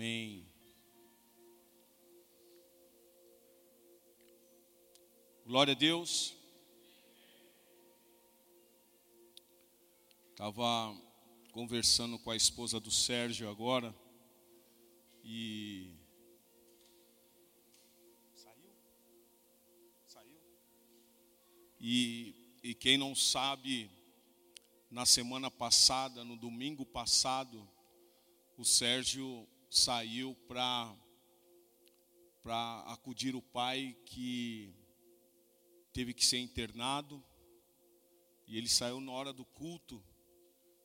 Amém. Glória a Deus. Estava conversando com a esposa do Sérgio agora e saiu, saiu. E, e quem não sabe, na semana passada, no domingo passado, o Sérgio saiu para para acudir o pai que teve que ser internado e ele saiu na hora do culto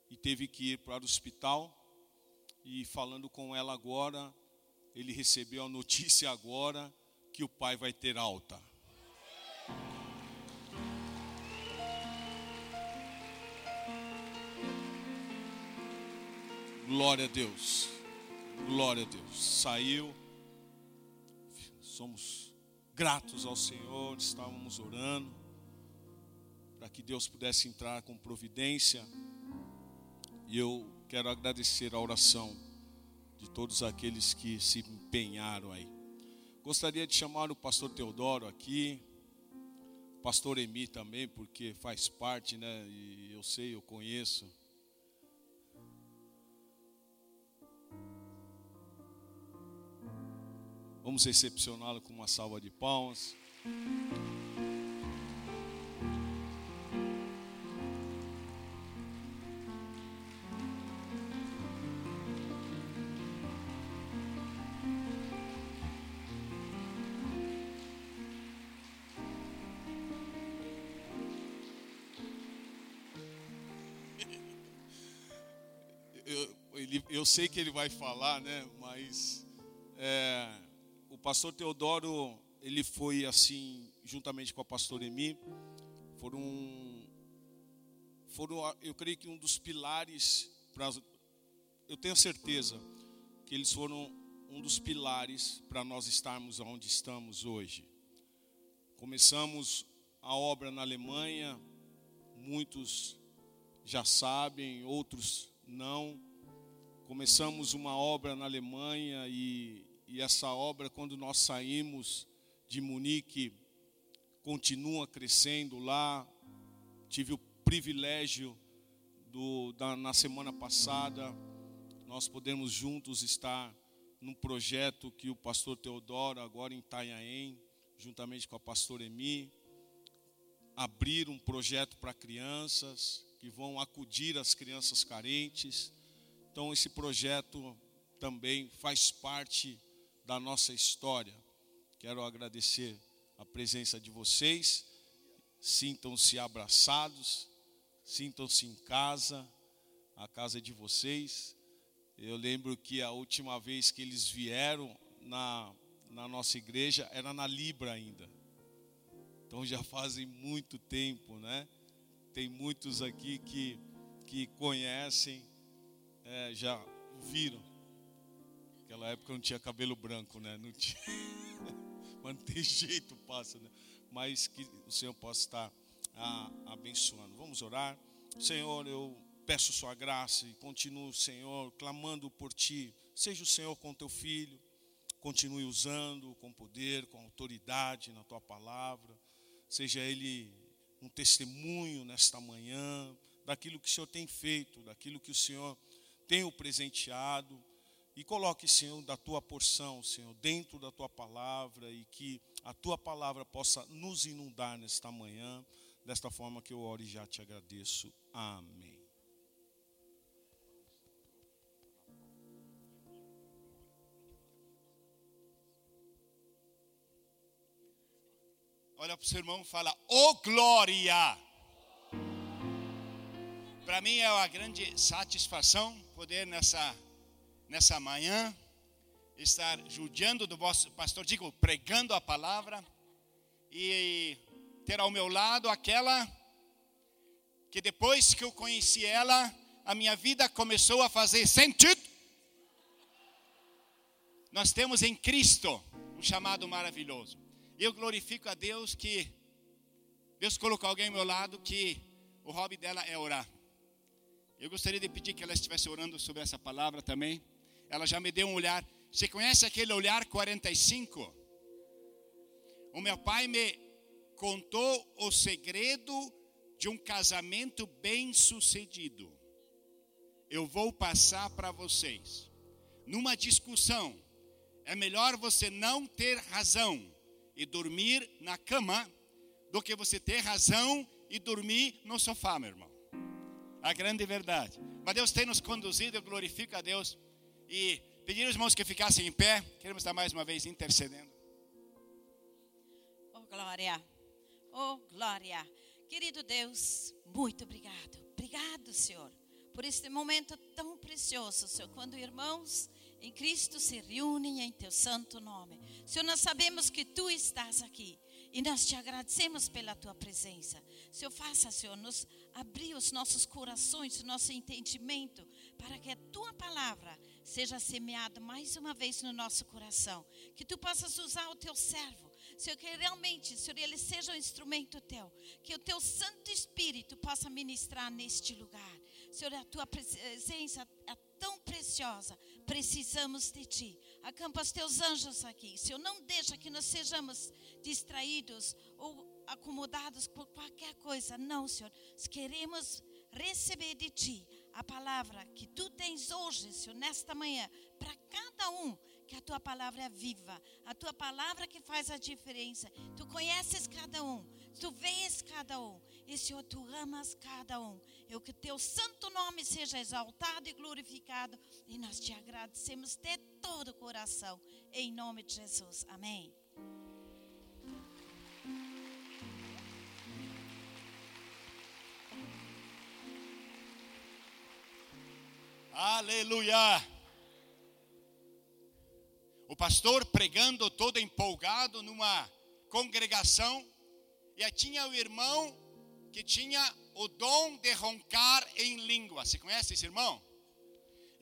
e teve que ir para o hospital e falando com ela agora, ele recebeu a notícia agora que o pai vai ter alta. Glória a Deus. Glória a Deus. Saiu. Somos gratos ao Senhor, estávamos orando para que Deus pudesse entrar com providência. E eu quero agradecer a oração de todos aqueles que se empenharam aí. Gostaria de chamar o pastor Teodoro aqui, pastor Emi também, porque faz parte, né? E eu sei, eu conheço. Vamos recepcioná-lo com uma salva de palmas. Eu, sei que ele vai falar, né? Mas é, pastor Teodoro, ele foi assim, juntamente com a pastora Emi, foram, foram, eu creio que um dos pilares, pra, eu tenho certeza que eles foram um dos pilares para nós estarmos onde estamos hoje. Começamos a obra na Alemanha, muitos já sabem, outros não. Começamos uma obra na Alemanha e, e essa obra, quando nós saímos de Munique, continua crescendo lá. Tive o privilégio do, da, na semana passada, nós podemos juntos estar num projeto que o pastor Teodoro, agora em Itanhaém, juntamente com a pastora Emi, abrir um projeto para crianças que vão acudir as crianças carentes. Então esse projeto também faz parte da nossa história. Quero agradecer a presença de vocês. Sintam-se abraçados, sintam-se em casa, a casa de vocês. Eu lembro que a última vez que eles vieram na, na nossa igreja era na Libra ainda. Então já fazem muito tempo, né? Tem muitos aqui que, que conhecem, é, já viram. Naquela época não tinha cabelo branco, né? Não tinha. Mas não tem jeito, passa, né? Mas que o Senhor possa estar abençoando. Vamos orar. Senhor, eu peço sua graça e continuo, Senhor, clamando por ti. Seja o Senhor com teu filho. Continue usando com poder, com autoridade na tua palavra. Seja ele um testemunho nesta manhã daquilo que o Senhor tem feito, daquilo que o Senhor tem o presenteado. E coloque, Senhor, da tua porção, Senhor, dentro da tua palavra e que a tua palavra possa nos inundar nesta manhã. Desta forma que eu oro e já te agradeço. Amém. Olha para o seu irmão e fala, ô oh, glória! Para mim é uma grande satisfação poder nessa, nessa manhã estar judiando do vosso pastor, digo, pregando a palavra e ter ao meu lado aquela que depois que eu conheci ela, a minha vida começou a fazer sentido. Nós temos em Cristo um chamado maravilhoso. Eu glorifico a Deus que Deus colocou alguém ao meu lado que o hobby dela é orar. Eu gostaria de pedir que ela estivesse orando sobre essa palavra também. Ela já me deu um olhar Você conhece aquele olhar 45? O meu pai me contou o segredo de um casamento bem sucedido. Eu vou passar para vocês. Numa discussão, é melhor você não ter razão e dormir na cama do que você ter razão e dormir no sofá, meu irmão. A grande verdade. Mas Deus tem nos conduzido, eu glorifico a Deus. E pedir aos irmãos que ficassem em pé. Queremos estar mais uma vez intercedendo. Oh, glória. Oh, glória. Querido Deus, muito obrigado. Obrigado, Senhor, por este momento tão precioso, Senhor, quando irmãos em Cristo se reúnem em teu santo nome. Senhor, nós sabemos que tu estás aqui e nós te agradecemos pela tua presença. Senhor, faça, Senhor, nos abrir os nossos corações, o nosso entendimento, para que a tua palavra seja semeada mais uma vez no nosso coração. Que tu possas usar o teu servo. Senhor, que realmente, Senhor, ele seja um instrumento teu. Que o teu Santo Espírito possa ministrar neste lugar. Senhor, a tua presença é tão preciosa. Precisamos de ti. Acampa os teus anjos aqui. Senhor, não deixa que nós sejamos distraídos ou acomodados por qualquer coisa. Não, Senhor. Queremos receber de ti a palavra que tu tens hoje, Senhor, nesta manhã, para cada um que a tua palavra é viva, a tua palavra que faz a diferença. Tu conheces cada um, tu vês cada um, e Senhor, tu amas cada um. Eu que teu santo nome seja exaltado e glorificado, e nós te agradecemos de todo o coração, em nome de Jesus. Amém. Aleluia! o pastor pregando todo empolgado numa congregação, e tinha o irmão que tinha o dom de roncar em língua. Você conhece esse irmão?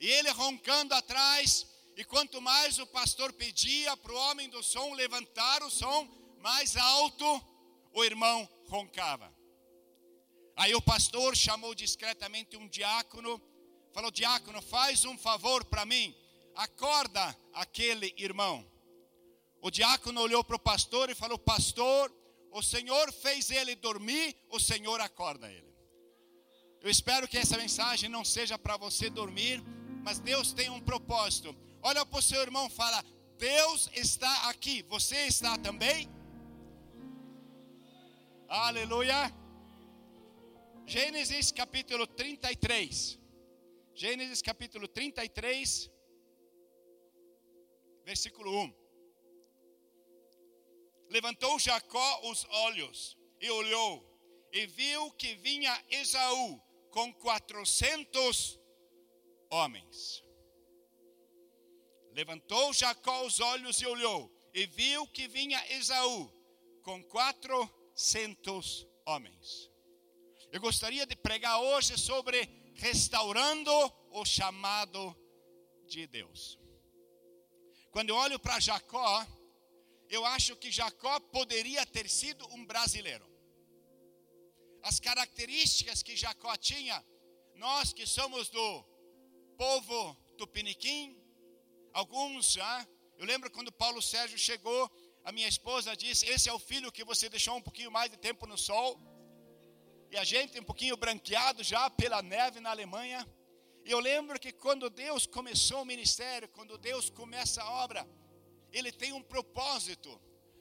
E ele roncando atrás, e quanto mais o pastor pedia para o homem do som levantar o som mais alto, o irmão roncava. Aí o pastor chamou discretamente um diácono, falou: Diácono, faz um favor para mim acorda aquele irmão. O diácono olhou para o pastor e falou: Pastor, o Senhor fez ele dormir, o Senhor acorda ele. Eu espero que essa mensagem não seja para você dormir, mas Deus tem um propósito. Olha para o seu irmão fala: Deus está aqui, você está também? Aleluia. Gênesis capítulo 33. Gênesis capítulo 33 versículo 1. Levantou Jacó os olhos e olhou, e viu que vinha Esaú com quatrocentos homens. Levantou Jacó os olhos e olhou, e viu que vinha Esaú com quatrocentos homens. Eu gostaria de pregar hoje sobre restaurando o chamado de Deus. Quando eu olho para Jacó, eu acho que Jacó poderia ter sido um brasileiro. As características que Jacó tinha, nós que somos do povo tupiniquim, alguns, ah, eu lembro quando Paulo Sérgio chegou, a minha esposa disse: Esse é o filho que você deixou um pouquinho mais de tempo no sol. E a gente um pouquinho branqueado já pela neve na Alemanha. E eu lembro que quando Deus começou o ministério, quando Deus começa a obra, Ele tem um propósito.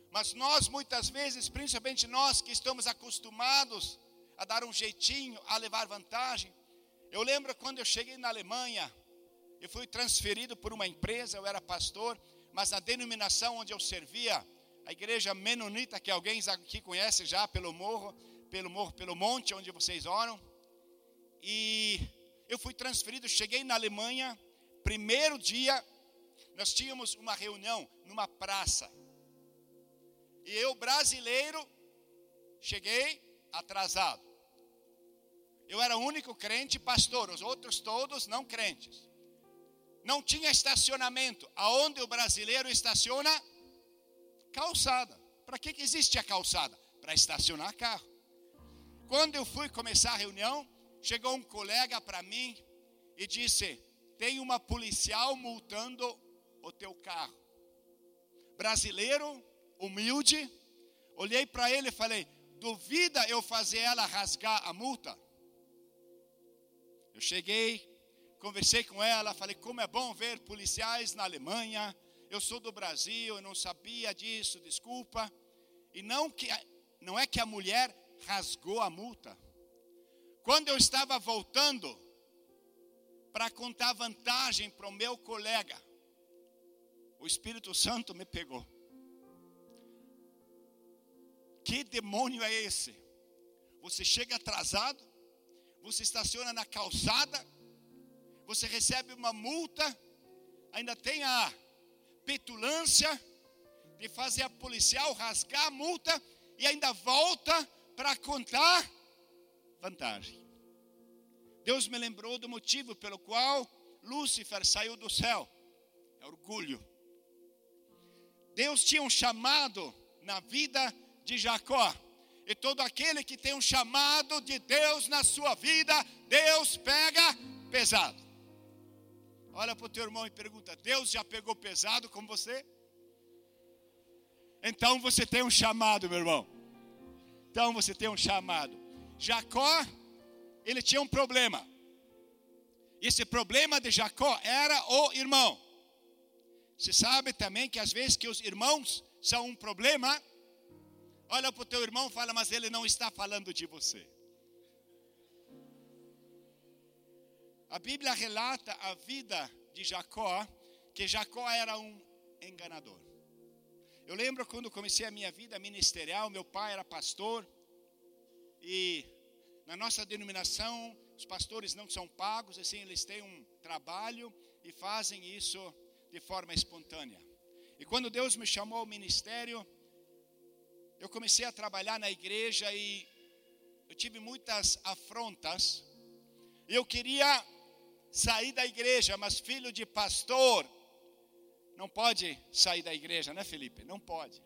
Mas nós, muitas vezes, principalmente nós que estamos acostumados a dar um jeitinho, a levar vantagem. Eu lembro quando eu cheguei na Alemanha, eu fui transferido por uma empresa, eu era pastor, mas na denominação onde eu servia, a igreja menonita, que alguém aqui conhece já pelo morro, pelo morro, pelo monte onde vocês oram. E eu fui transferido, cheguei na Alemanha, primeiro dia, nós tínhamos uma reunião numa praça. E eu, brasileiro, cheguei atrasado. Eu era o único crente pastor, os outros todos não crentes. Não tinha estacionamento. Aonde o brasileiro estaciona? Calçada. Para que, que existe a calçada? Para estacionar carro. Quando eu fui começar a reunião, chegou um colega para mim e disse: tem uma policial multando o teu carro. Brasileiro, humilde, olhei para ele e falei: duvida eu fazer ela rasgar a multa? Eu cheguei, conversei com ela, falei: como é bom ver policiais na Alemanha. Eu sou do Brasil, eu não sabia disso, desculpa. E não que não é que a mulher rasgou a multa. Quando eu estava voltando para contar vantagem para o meu colega, o Espírito Santo me pegou. Que demônio é esse? Você chega atrasado, você estaciona na calçada, você recebe uma multa, ainda tem a petulância de fazer a policial rasgar a multa e ainda volta para contar vantagem. Deus me lembrou do motivo pelo qual Lúcifer saiu do céu. É orgulho. Deus tinha um chamado na vida de Jacó. E todo aquele que tem um chamado de Deus na sua vida, Deus pega pesado. Olha para o teu irmão e pergunta: Deus já pegou pesado com você? Então você tem um chamado, meu irmão. Então você tem um chamado. Jacó, ele tinha um problema. Esse problema de Jacó era o irmão. Você sabe também que às vezes que os irmãos são um problema. Olha para o teu irmão e fala, mas ele não está falando de você. A Bíblia relata a vida de Jacó, que Jacó era um enganador. Eu lembro quando comecei a minha vida ministerial, meu pai era pastor, e na nossa denominação, os pastores não são pagos, assim, eles têm um trabalho e fazem isso de forma espontânea. E quando Deus me chamou ao ministério, eu comecei a trabalhar na igreja e eu tive muitas afrontas. Eu queria sair da igreja, mas filho de pastor não pode sair da igreja, né, Felipe? Não pode.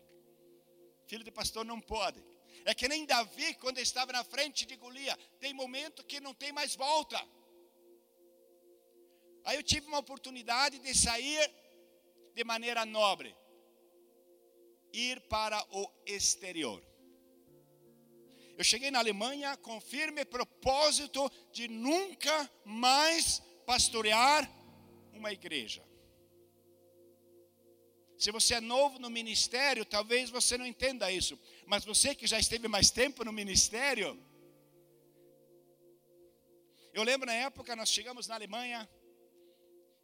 Filho de pastor não pode. É que nem Davi, quando estava na frente de Golias, tem momento que não tem mais volta. Aí eu tive uma oportunidade de sair de maneira nobre, ir para o exterior. Eu cheguei na Alemanha com firme propósito de nunca mais pastorear uma igreja. Se você é novo no ministério, talvez você não entenda isso, mas você que já esteve mais tempo no ministério, eu lembro na época nós chegamos na Alemanha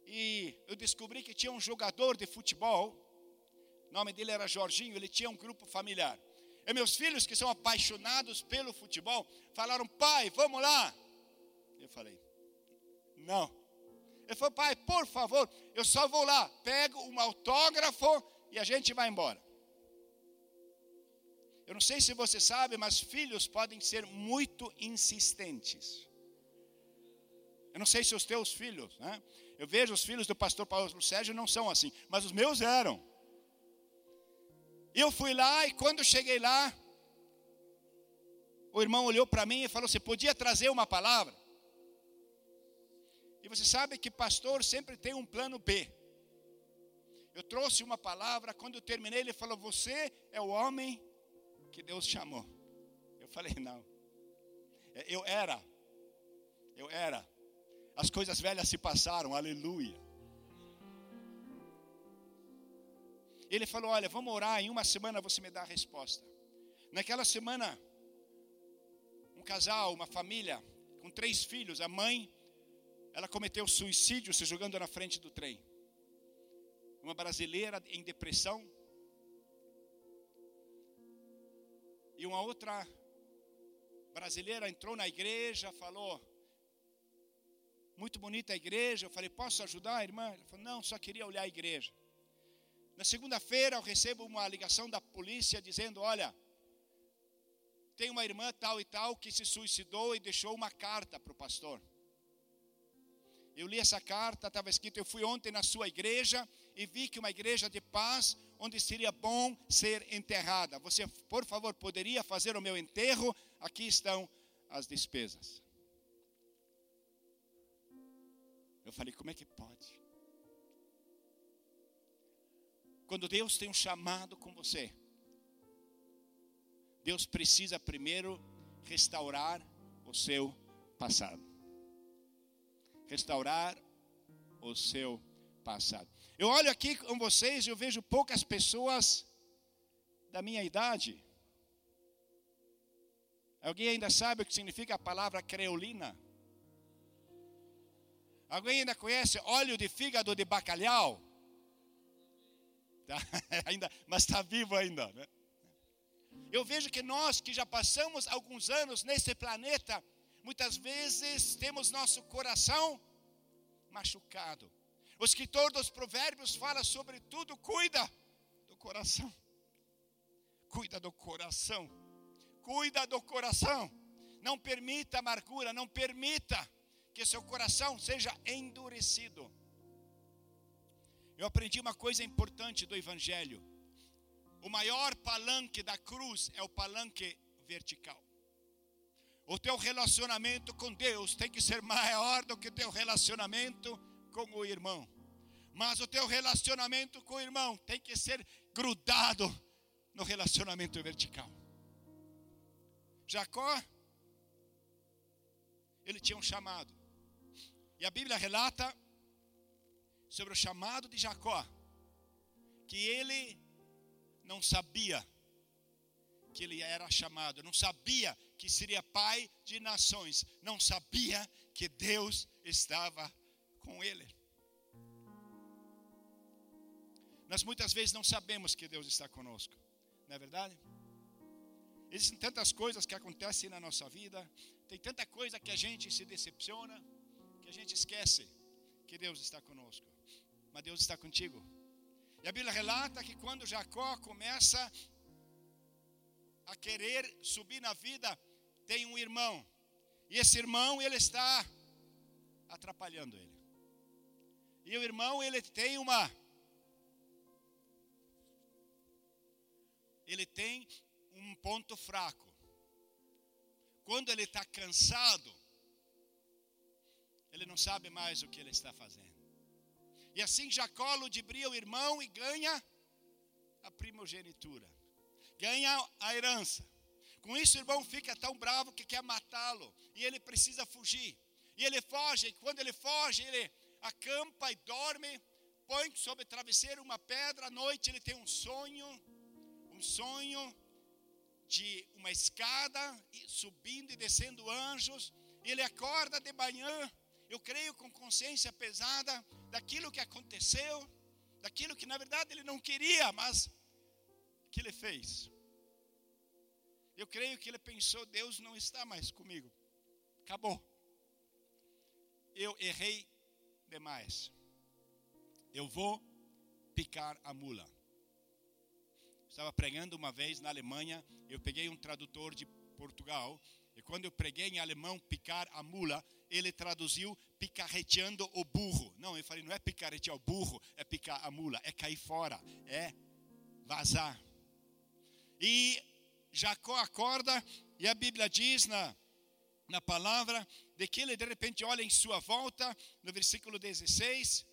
e eu descobri que tinha um jogador de futebol, o nome dele era Jorginho, ele tinha um grupo familiar. E meus filhos que são apaixonados pelo futebol falaram: "Pai, vamos lá". Eu falei: "Não". Ele falou, pai, por favor, eu só vou lá, pego um autógrafo e a gente vai embora. Eu não sei se você sabe, mas filhos podem ser muito insistentes. Eu não sei se os teus filhos, né? Eu vejo os filhos do pastor Paulo Sérgio não são assim, mas os meus eram. Eu fui lá e quando cheguei lá, o irmão olhou para mim e falou: Você podia trazer uma palavra? E você sabe que pastor sempre tem um plano B. Eu trouxe uma palavra, quando eu terminei, ele falou: Você é o homem que Deus chamou. Eu falei: Não. É, eu era. Eu era. As coisas velhas se passaram, aleluia. Ele falou: Olha, vamos orar, em uma semana você me dá a resposta. Naquela semana, um casal, uma família, com três filhos, a mãe ela cometeu suicídio se jogando na frente do trem. Uma brasileira em depressão. E uma outra brasileira entrou na igreja, falou: Muito bonita a igreja. Eu falei: Posso ajudar, irmã? Ela falou: Não, só queria olhar a igreja. Na segunda-feira eu recebo uma ligação da polícia dizendo: Olha, tem uma irmã tal e tal que se suicidou e deixou uma carta para o pastor. Eu li essa carta, estava escrito: Eu fui ontem na sua igreja e vi que uma igreja de paz, onde seria bom ser enterrada. Você, por favor, poderia fazer o meu enterro? Aqui estão as despesas. Eu falei: Como é que pode? Quando Deus tem um chamado com você, Deus precisa primeiro restaurar o seu passado. Restaurar o seu passado. Eu olho aqui com vocês e eu vejo poucas pessoas da minha idade. Alguém ainda sabe o que significa a palavra creolina? Alguém ainda conhece óleo de fígado de bacalhau? Tá, ainda, mas está vivo ainda, né? Eu vejo que nós que já passamos alguns anos nesse planeta, muitas vezes temos nosso coração machucado. O escritor dos Provérbios fala sobre tudo, cuida do coração. Cuida do coração. Cuida do coração. Não permita amargura, não permita que seu coração seja endurecido. Eu aprendi uma coisa importante do Evangelho. O maior palanque da cruz é o palanque vertical. O teu relacionamento com Deus tem que ser maior do que o teu relacionamento com o irmão. Mas o teu relacionamento com o irmão tem que ser grudado no relacionamento vertical. Jacó, ele tinha um chamado. E a Bíblia relata sobre o chamado de Jacó, que ele não sabia que ele era chamado, não sabia que seria pai de nações, não sabia que Deus estava com ele. Nós muitas vezes não sabemos que Deus está conosco, não é verdade? Existem tantas coisas que acontecem na nossa vida, tem tanta coisa que a gente se decepciona, que a gente esquece que Deus está conosco. Mas Deus está contigo. E a Bíblia relata que quando Jacó começa a querer subir na vida, tem um irmão. E esse irmão, ele está atrapalhando ele. E o irmão, ele tem uma ele tem um ponto fraco. Quando ele está cansado, ele não sabe mais o que ele está fazendo. E assim Jacó ludibria o irmão e ganha a primogenitura, ganha a herança. Com isso, o irmão fica tão bravo que quer matá-lo e ele precisa fugir. E ele foge, e quando ele foge, ele acampa e dorme, põe sobre travesseiro uma pedra. À noite, ele tem um sonho um sonho de uma escada subindo e descendo anjos. Ele acorda de manhã, eu creio com consciência pesada daquilo que aconteceu, daquilo que na verdade ele não queria, mas que ele fez. Eu creio que ele pensou: Deus não está mais comigo. Acabou. Eu errei demais. Eu vou picar a mula. Estava pregando uma vez na Alemanha, eu peguei um tradutor de Portugal, e quando eu preguei em alemão picar a mula, ele traduziu picarreteando o burro. Não, eu falei, não é picarretear o burro, é picar a mula, é cair fora, é vazar. E Jacó acorda, e a Bíblia diz na, na palavra, de que ele de repente olha em sua volta, no versículo 16,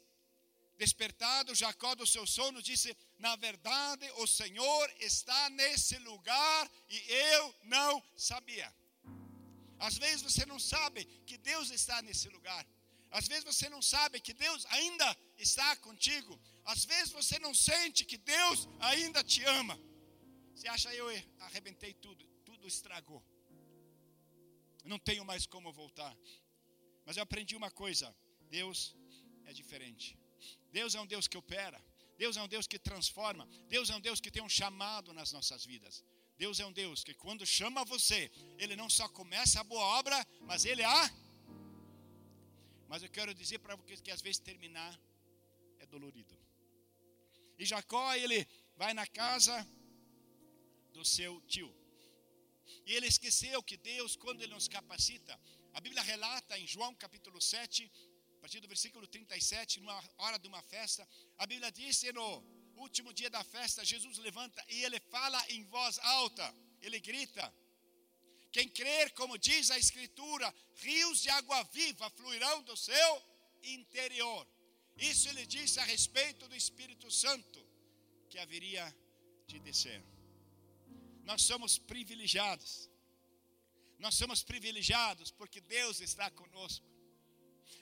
Despertado, Jacó do seu sono disse: Na verdade, o Senhor está nesse lugar e eu não sabia. Às vezes você não sabe que Deus está nesse lugar. Às vezes você não sabe que Deus ainda está contigo. Às vezes você não sente que Deus ainda te ama. Você acha eu arrebentei tudo, tudo estragou. Não tenho mais como voltar. Mas eu aprendi uma coisa: Deus é diferente. Deus é um Deus que opera. Deus é um Deus que transforma. Deus é um Deus que tem um chamado nas nossas vidas. Deus é um Deus que quando chama você, Ele não só começa a boa obra, mas Ele a. Mas eu quero dizer para vocês que às vezes terminar é dolorido. E Jacó, ele vai na casa do seu tio. E ele esqueceu que Deus, quando Ele nos capacita, a Bíblia relata em João capítulo 7, partir do versículo 37, numa hora de uma festa, a Bíblia diz que no último dia da festa, Jesus levanta e ele fala em voz alta, ele grita: Quem crer, como diz a Escritura, rios de água viva fluirão do seu interior. Isso ele disse a respeito do Espírito Santo, que haveria de descer. Nós somos privilegiados. Nós somos privilegiados porque Deus está conosco.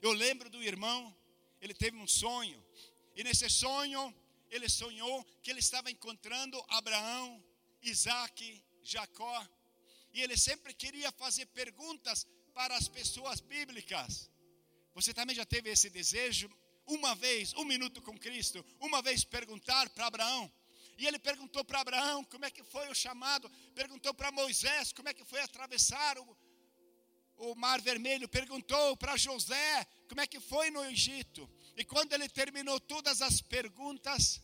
Eu lembro do irmão, ele teve um sonho, e nesse sonho ele sonhou que ele estava encontrando Abraão, Isaac, Jacó, e ele sempre queria fazer perguntas para as pessoas bíblicas. Você também já teve esse desejo? Uma vez, um minuto com Cristo, uma vez perguntar para Abraão. E ele perguntou para Abraão como é que foi o chamado, perguntou para Moisés como é que foi atravessar o, o Mar Vermelho, perguntou para José como é que foi no Egito. E quando ele terminou todas as perguntas,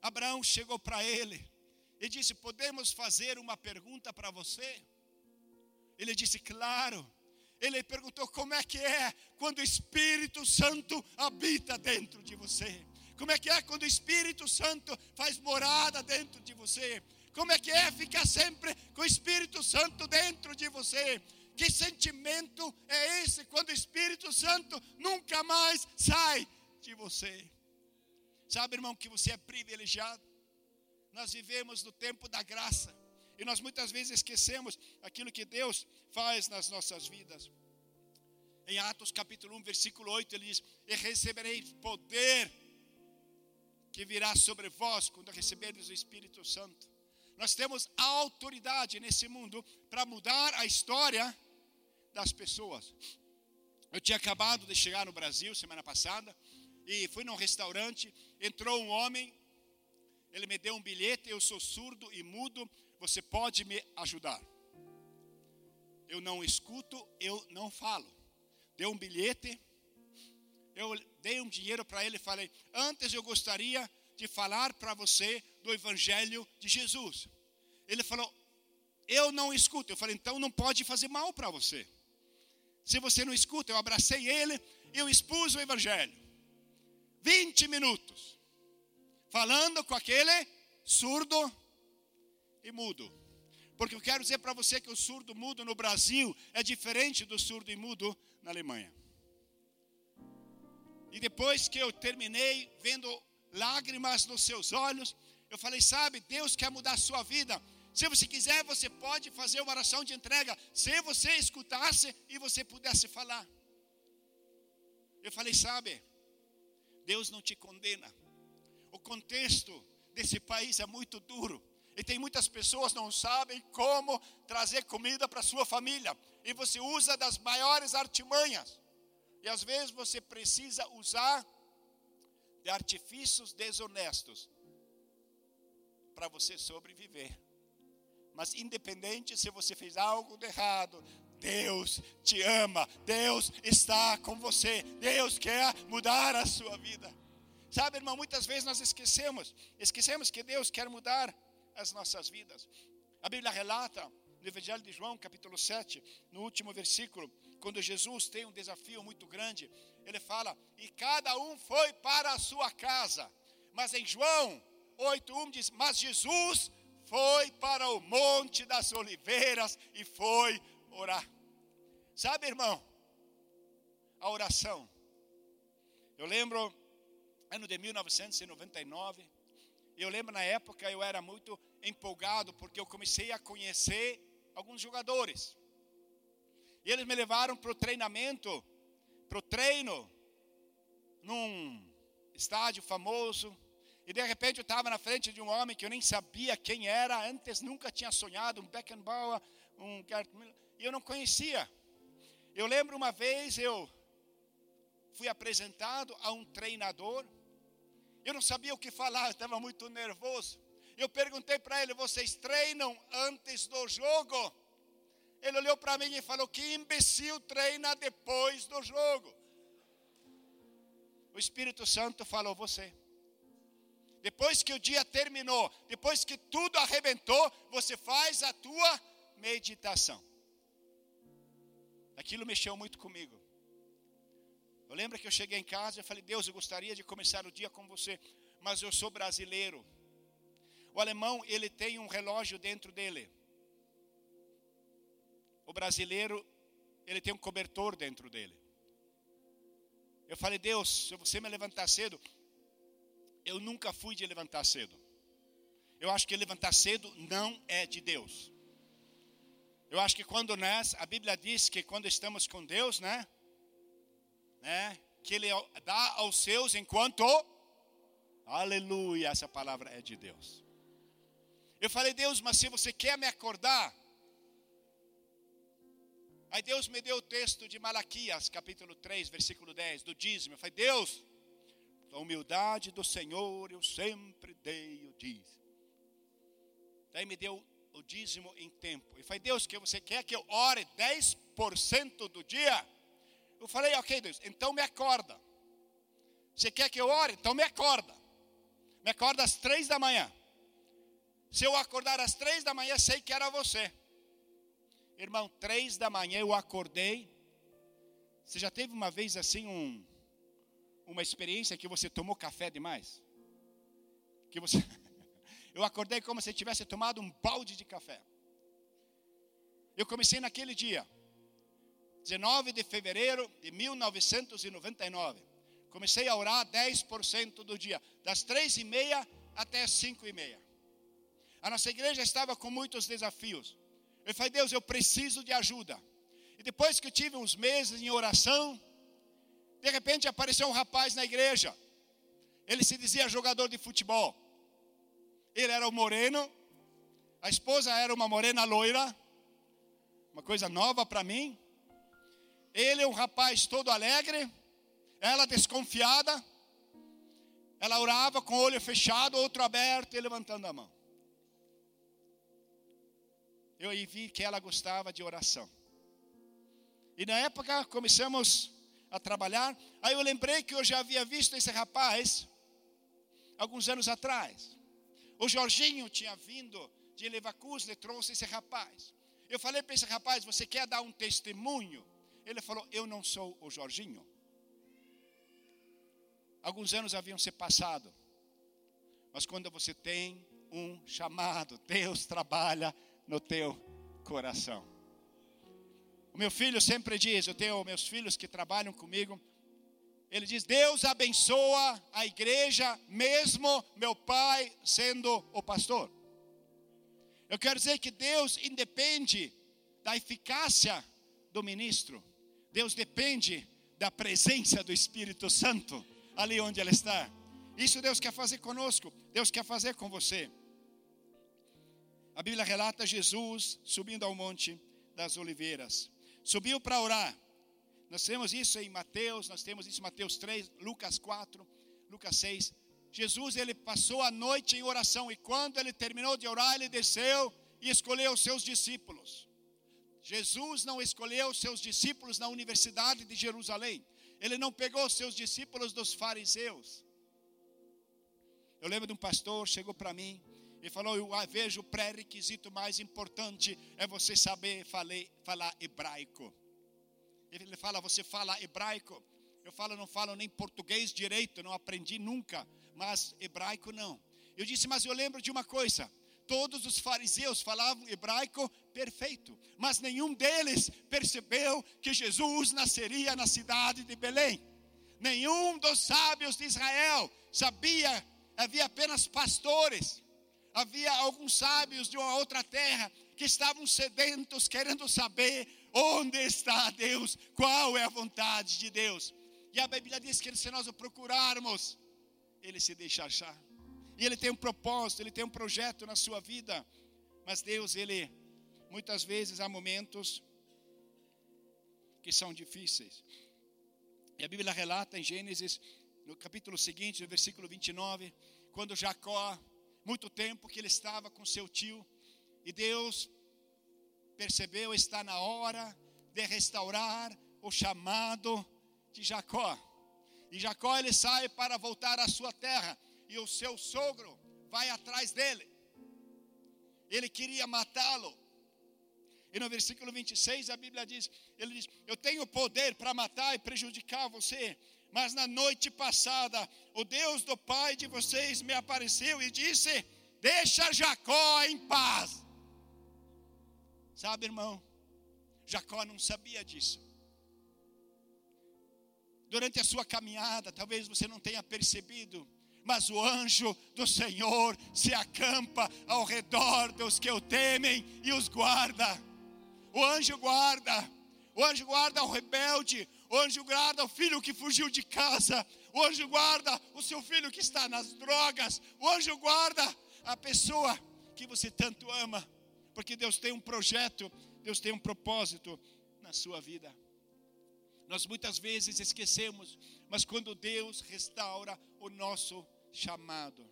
Abraão chegou para ele e disse: Podemos fazer uma pergunta para você? Ele disse: Claro. Ele perguntou: Como é que é quando o Espírito Santo habita dentro de você? Como é que é quando o Espírito Santo faz morada dentro de você? Como é que é ficar sempre com o Espírito Santo dentro de você? Que sentimento é esse quando o Espírito Santo nunca mais sai de você? Sabe, irmão, que você é privilegiado? Nós vivemos no tempo da graça. E nós muitas vezes esquecemos aquilo que Deus faz nas nossas vidas. Em Atos capítulo 1, versículo 8, ele diz: E recebereis poder que virá sobre vós quando receberdes o Espírito Santo. Nós temos autoridade nesse mundo para mudar a história das pessoas. Eu tinha acabado de chegar no Brasil semana passada e fui num restaurante, entrou um homem ele me deu um bilhete, eu sou surdo e mudo, você pode me ajudar? Eu não escuto, eu não falo. Deu um bilhete, eu dei um dinheiro para ele e falei: Antes eu gostaria de falar para você do Evangelho de Jesus. Ele falou: Eu não escuto. Eu falei: Então não pode fazer mal para você. Se você não escuta, eu abracei ele, eu expus o Evangelho. 20 minutos falando com aquele surdo e mudo. Porque eu quero dizer para você que o surdo mudo no Brasil é diferente do surdo e mudo na Alemanha. E depois que eu terminei vendo lágrimas nos seus olhos, eu falei: Sabe, Deus quer mudar a sua vida. Se você quiser, você pode fazer uma oração de entrega. Se você escutasse e você pudesse falar. Eu falei: Sabe, Deus não te condena o contexto desse país é muito duro. E tem muitas pessoas que não sabem como trazer comida para sua família. E você usa das maiores artimanhas. E às vezes você precisa usar de artifícios desonestos para você sobreviver. Mas independente se você fez algo de errado, Deus te ama, Deus está com você, Deus quer mudar a sua vida. Sabe, irmão, muitas vezes nós esquecemos, esquecemos que Deus quer mudar as nossas vidas. A Bíblia relata no Evangelho de João, capítulo 7, no último versículo, quando Jesus tem um desafio muito grande, ele fala: "E cada um foi para a sua casa". Mas em João 8:1 diz: "Mas Jesus foi para o monte das oliveiras e foi orar". Sabe, irmão? A oração. Eu lembro ano de 1999. Eu lembro na época eu era muito empolgado porque eu comecei a conhecer alguns jogadores. E eles me levaram para o treinamento, para o treino, num estádio famoso. E de repente eu estava na frente de um homem que eu nem sabia quem era, antes nunca tinha sonhado, um Beckenbauer, um Gert Miller, e eu não conhecia. Eu lembro uma vez eu fui apresentado a um treinador eu não sabia o que falar, estava muito nervoso. Eu perguntei para ele: vocês treinam antes do jogo? Ele olhou para mim e falou: que imbecil treina depois do jogo. O Espírito Santo falou: você. Depois que o dia terminou, depois que tudo arrebentou, você faz a tua meditação. Aquilo mexeu muito comigo. Eu lembro que eu cheguei em casa e falei: Deus, eu gostaria de começar o dia com você, mas eu sou brasileiro. O alemão, ele tem um relógio dentro dele. O brasileiro, ele tem um cobertor dentro dele. Eu falei: Deus, se você me levantar cedo, eu nunca fui de levantar cedo. Eu acho que levantar cedo não é de Deus. Eu acho que quando nós, a Bíblia diz que quando estamos com Deus, né? né que Ele dá aos seus enquanto. Aleluia, essa palavra é de Deus. Eu falei, Deus, mas se você quer me acordar. Aí Deus me deu o texto de Malaquias, capítulo 3, versículo 10, do dízimo. Eu falei, Deus, a humildade do Senhor eu sempre dei o dízimo. Daí me deu o dízimo em tempo. E falei, Deus, que você quer que eu ore 10% do dia? Eu falei, ok, Deus, então me acorda. Você quer que eu ore? Então me acorda. Me acorda às três da manhã. Se eu acordar às três da manhã, sei que era você. Irmão, três da manhã eu acordei. Você já teve uma vez assim um, uma experiência que você tomou café demais? Que você Eu acordei como se tivesse tomado um balde de café. Eu comecei naquele dia, 19 de fevereiro de 1999. Comecei a orar 10% do dia, das três e meia até as cinco e meia. A nossa igreja estava com muitos desafios. Eu falei, Deus, eu preciso de ajuda. E depois que eu tive uns meses em oração, de repente apareceu um rapaz na igreja. Ele se dizia jogador de futebol. Ele era o moreno, a esposa era uma morena loira, uma coisa nova para mim. Ele é um rapaz todo alegre, ela desconfiada. Ela orava com o olho fechado, outro aberto e levantando a mão. Eu vi que ela gostava de oração. E na época começamos a trabalhar. Aí eu lembrei que eu já havia visto esse rapaz alguns anos atrás. O Jorginho tinha vindo de e trouxe esse rapaz. Eu falei para esse rapaz: Você quer dar um testemunho? Ele falou: Eu não sou o Jorginho. Alguns anos haviam se passado, mas quando você tem um chamado, Deus trabalha no teu coração. O meu filho sempre diz: Eu tenho meus filhos que trabalham comigo ele diz: Deus abençoa a igreja, mesmo meu pai sendo o pastor. Eu quero dizer que Deus independe da eficácia do ministro, Deus depende da presença do Espírito Santo ali onde ele está. Isso Deus quer fazer conosco, Deus quer fazer com você. A Bíblia relata Jesus subindo ao Monte das Oliveiras. Subiu para orar. Nós temos isso em Mateus, nós temos isso em Mateus 3, Lucas 4, Lucas 6. Jesus ele passou a noite em oração e quando ele terminou de orar, ele desceu e escolheu os seus discípulos. Jesus não escolheu os seus discípulos na universidade de Jerusalém. Ele não pegou os seus discípulos dos fariseus. Eu lembro de um pastor chegou para mim e falou: Eu vejo o pré-requisito mais importante é você saber falar, falar hebraico. Ele fala, você fala hebraico. Eu falo, não falo nem português direito, não aprendi nunca, mas hebraico não. Eu disse, mas eu lembro de uma coisa: todos os fariseus falavam hebraico perfeito, mas nenhum deles percebeu que Jesus nasceria na cidade de Belém. Nenhum dos sábios de Israel sabia, havia apenas pastores, havia alguns sábios de uma outra terra que estavam sedentos, querendo saber onde está Deus, qual é a vontade de Deus. E a Bíblia diz que se nós o procurarmos, ele se deixa achar. E ele tem um propósito, ele tem um projeto na sua vida. Mas Deus, ele muitas vezes há momentos que são difíceis. E a Bíblia relata em Gênesis, no capítulo seguinte, no versículo 29, quando Jacó, muito tempo que ele estava com seu tio, e Deus percebeu, está na hora de restaurar o chamado de Jacó. E Jacó ele sai para voltar à sua terra, e o seu sogro vai atrás dele. Ele queria matá-lo. E no versículo 26 a Bíblia diz: Ele diz, Eu tenho poder para matar e prejudicar você, mas na noite passada, o Deus do pai de vocês me apareceu e disse: Deixa Jacó em paz. Sabe, irmão, Jacó não sabia disso. Durante a sua caminhada, talvez você não tenha percebido, mas o anjo do Senhor se acampa ao redor dos que o temem e os guarda. O anjo guarda, o anjo guarda o rebelde, o anjo guarda o filho que fugiu de casa, o anjo guarda o seu filho que está nas drogas, o anjo guarda a pessoa que você tanto ama, porque Deus tem um projeto, Deus tem um propósito na sua vida. Nós muitas vezes esquecemos, mas quando Deus restaura o nosso chamado.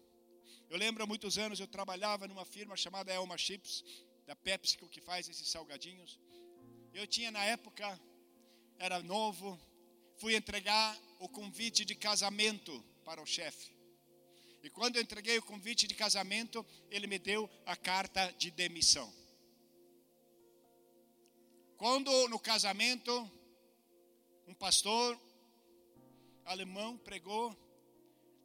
Eu lembro há muitos anos eu trabalhava numa firma chamada Elma Chips, da PepsiCo, que faz esses salgadinhos. Eu tinha na época, era novo, fui entregar o convite de casamento para o chefe. E quando eu entreguei o convite de casamento, ele me deu a carta de demissão. Quando no casamento, um pastor alemão pregou,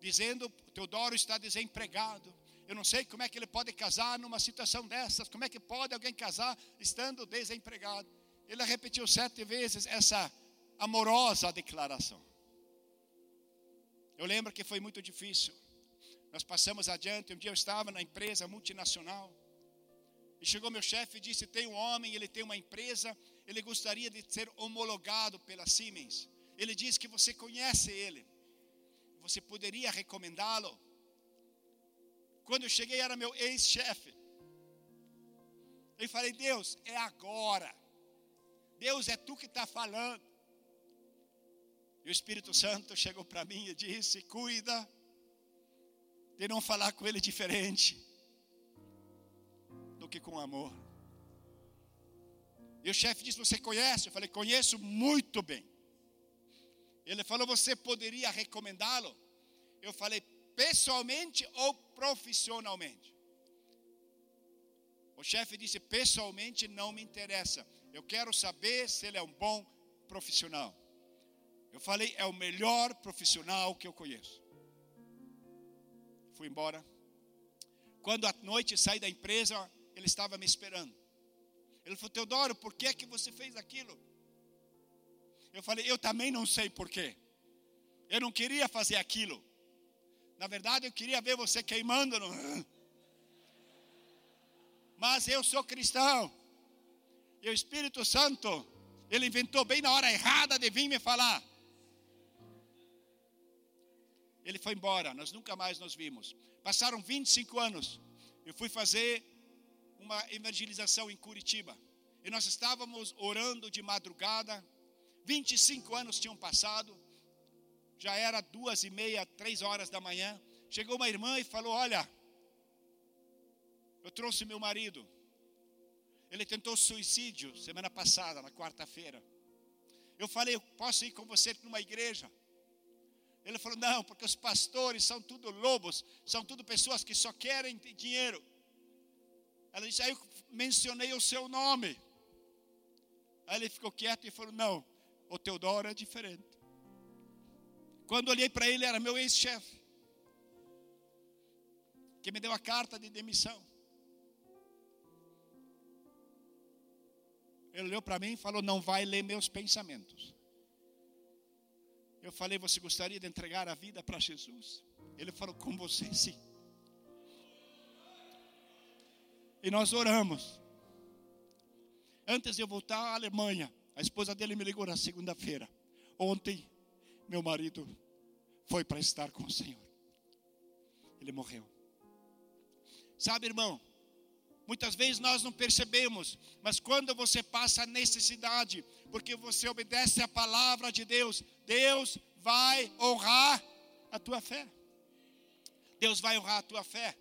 dizendo: Teodoro está desempregado. Eu não sei como é que ele pode casar numa situação dessas. Como é que pode alguém casar estando desempregado? Ele repetiu sete vezes essa amorosa declaração. Eu lembro que foi muito difícil. Nós passamos adiante. Um dia eu estava na empresa multinacional. E chegou meu chefe e disse: Tem um homem, ele tem uma empresa, ele gostaria de ser homologado pela Siemens. Ele diz que você conhece ele. Você poderia recomendá-lo? Quando eu cheguei, era meu ex-chefe. Eu falei: Deus, é agora. Deus, é tu que está falando. E o Espírito Santo chegou para mim e disse: Cuida de não falar com ele diferente do que com amor. E o chefe disse: Você conhece? Eu falei: Conheço muito bem. Ele falou: Você poderia recomendá-lo? Eu falei: Pessoalmente ou profissionalmente? O chefe disse: Pessoalmente não me interessa. Eu quero saber se ele é um bom profissional. Eu falei: É o melhor profissional que eu conheço. Fui embora. Quando à noite saí da empresa, ele estava me esperando. Ele falou: Teodoro, por que é que você fez aquilo? Eu falei, eu também não sei porquê. Eu não queria fazer aquilo. Na verdade, eu queria ver você queimando. No... Mas eu sou cristão. E o Espírito Santo, ele inventou bem na hora errada de vir me falar. Ele foi embora, nós nunca mais nos vimos. Passaram 25 anos. Eu fui fazer uma evangelização em Curitiba. E nós estávamos orando de madrugada 25 anos tinham passado, já era duas e meia, três horas da manhã. Chegou uma irmã e falou: Olha, eu trouxe meu marido. Ele tentou suicídio semana passada, na quarta-feira. Eu falei: Posso ir com você numa igreja? Ele falou: Não, porque os pastores são tudo lobos, são tudo pessoas que só querem dinheiro. Ela disse: Aí eu mencionei o seu nome. Aí ele ficou quieto e falou: Não, o Teodoro é diferente. Quando olhei para ele, era meu ex-chefe, que me deu a carta de demissão. Ele olhou para mim e falou: Não vai ler meus pensamentos. Eu falei: Você gostaria de entregar a vida para Jesus? Ele falou: Com você, sim. E nós oramos. Antes de eu voltar à Alemanha, a esposa dele me ligou na segunda-feira. Ontem, meu marido foi para estar com o Senhor. Ele morreu. Sabe, irmão, muitas vezes nós não percebemos, mas quando você passa a necessidade, porque você obedece a palavra de Deus, Deus vai honrar a tua fé. Deus vai honrar a tua fé.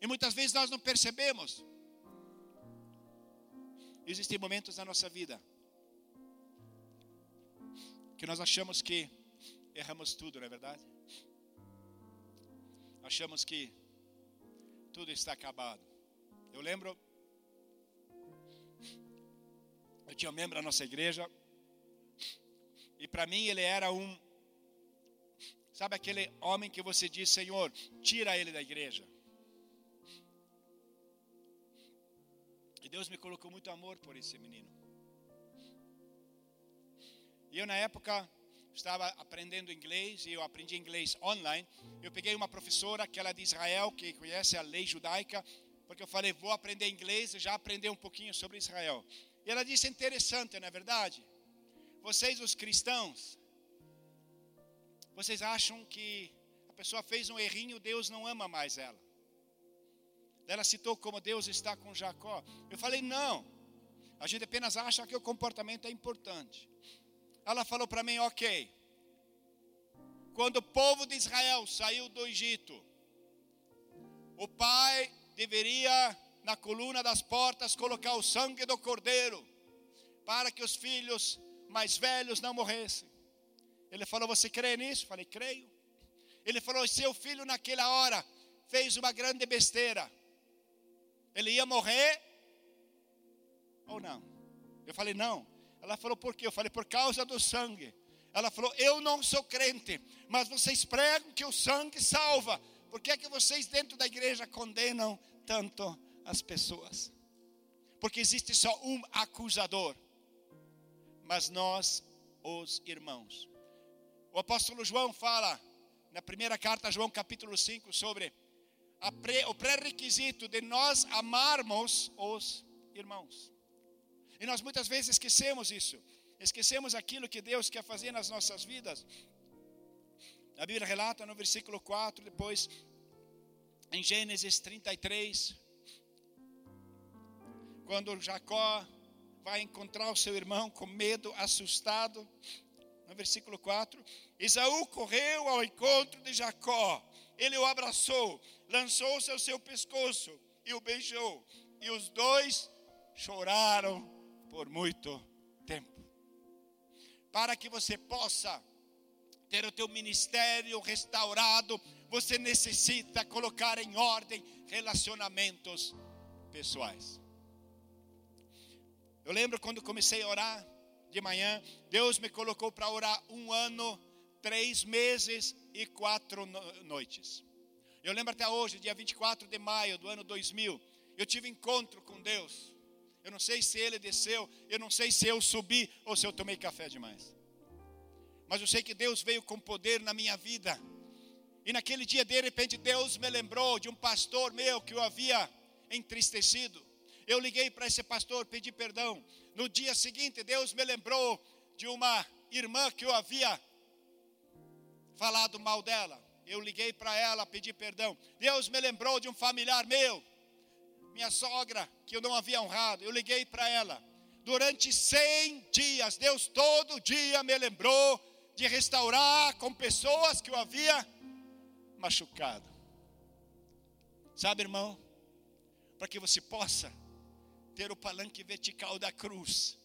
E muitas vezes nós não percebemos. Existem momentos na nossa vida que nós achamos que erramos tudo, não é verdade? Achamos que tudo está acabado. Eu lembro, eu tinha um membro da nossa igreja, e para mim ele era um, sabe aquele homem que você diz, Senhor, tira ele da igreja. E Deus me colocou muito amor por esse menino. E eu, na época, estava aprendendo inglês e eu aprendi inglês online. Eu peguei uma professora que ela é de Israel, que conhece a lei judaica, porque eu falei, vou aprender inglês e já aprender um pouquinho sobre Israel. E ela disse, interessante, não é verdade? Vocês, os cristãos, vocês acham que a pessoa fez um errinho, Deus não ama mais ela. Ela citou como Deus está com Jacó. Eu falei, não. A gente apenas acha que o comportamento é importante. Ela falou para mim, ok. Quando o povo de Israel saiu do Egito, o pai deveria, na coluna das portas, colocar o sangue do cordeiro, para que os filhos mais velhos não morressem. Ele falou: Você crê nisso? Eu falei: Creio. Ele falou: Seu filho, naquela hora, fez uma grande besteira ele ia morrer ou não? Eu falei, não. Ela falou, por quê? Eu falei, por causa do sangue. Ela falou, eu não sou crente, mas vocês pregam que o sangue salva. Por que é que vocês dentro da igreja condenam tanto as pessoas? Porque existe só um acusador, mas nós, os irmãos. O apóstolo João fala, na primeira carta, João capítulo 5, sobre pré, o pré-requisito de nós amarmos os irmãos. E nós muitas vezes esquecemos isso. Esquecemos aquilo que Deus quer fazer nas nossas vidas. A Bíblia relata no versículo 4, depois em Gênesis 33, quando Jacó vai encontrar o seu irmão com medo, assustado, no versículo 4, Esaú correu ao encontro de Jacó, ele o abraçou, lançou-se ao seu pescoço e o beijou. E os dois choraram por muito tempo. Para que você possa ter o teu ministério restaurado, você necessita colocar em ordem relacionamentos pessoais. Eu lembro quando comecei a orar de manhã, Deus me colocou para orar um ano, três meses e quatro noites. Eu lembro até hoje, dia 24 de maio do ano 2000, eu tive encontro com Deus. Eu não sei se ele desceu, eu não sei se eu subi ou se eu tomei café demais. Mas eu sei que Deus veio com poder na minha vida. E naquele dia, de repente, Deus me lembrou de um pastor meu que eu havia entristecido. Eu liguei para esse pastor, pedi perdão. No dia seguinte, Deus me lembrou de uma irmã que eu havia falado mal dela eu liguei para ela, pedi perdão. Deus me lembrou de um familiar meu, minha sogra, que eu não havia honrado. Eu liguei para ela. Durante 100 dias, Deus todo dia me lembrou de restaurar com pessoas que eu havia machucado. Sabe, irmão, para que você possa ter o palanque vertical da cruz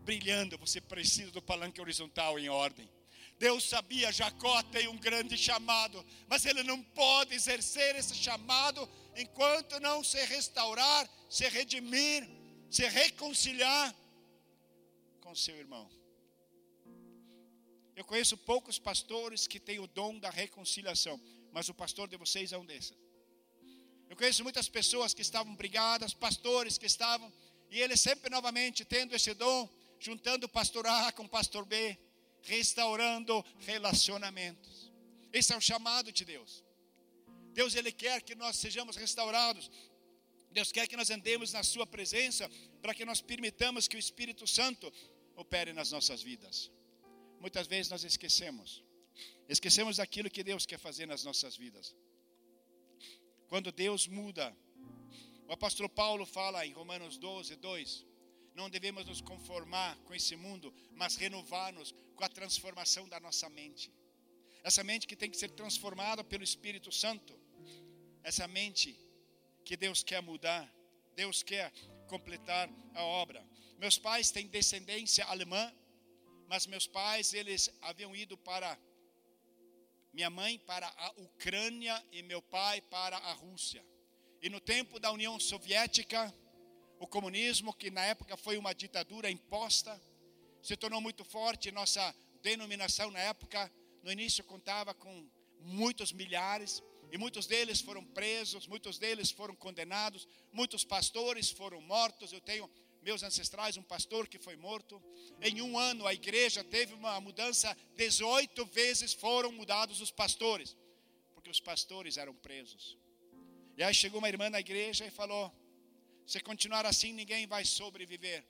brilhando, você precisa do palanque horizontal em ordem. Deus sabia, Jacó tem um grande chamado, mas ele não pode exercer esse chamado enquanto não se restaurar, se redimir, se reconciliar com seu irmão. Eu conheço poucos pastores que têm o dom da reconciliação, mas o pastor de vocês é um desses. Eu conheço muitas pessoas que estavam brigadas, pastores que estavam, e ele sempre novamente tendo esse dom, juntando o pastor A com o pastor B, restaurando relacionamentos. Esse é o chamado de Deus. Deus ele quer que nós sejamos restaurados. Deus quer que nós andemos na sua presença para que nós permitamos que o Espírito Santo opere nas nossas vidas. Muitas vezes nós esquecemos. Esquecemos aquilo que Deus quer fazer nas nossas vidas. Quando Deus muda, o apóstolo Paulo fala em Romanos 12, 2: não devemos nos conformar com esse mundo, mas renovar-nos com a transformação da nossa mente. Essa mente que tem que ser transformada pelo Espírito Santo. Essa mente que Deus quer mudar, Deus quer completar a obra. Meus pais têm descendência alemã, mas meus pais eles haviam ido para minha mãe para a Ucrânia e meu pai para a Rússia. E no tempo da União Soviética, o comunismo, que na época foi uma ditadura imposta, se tornou muito forte. Nossa denominação na época, no início contava com muitos milhares, e muitos deles foram presos, muitos deles foram condenados, muitos pastores foram mortos. Eu tenho meus ancestrais, um pastor que foi morto. Em um ano a igreja teve uma mudança, 18 vezes foram mudados os pastores, porque os pastores eram presos. E aí chegou uma irmã na igreja e falou: se continuar assim, ninguém vai sobreviver.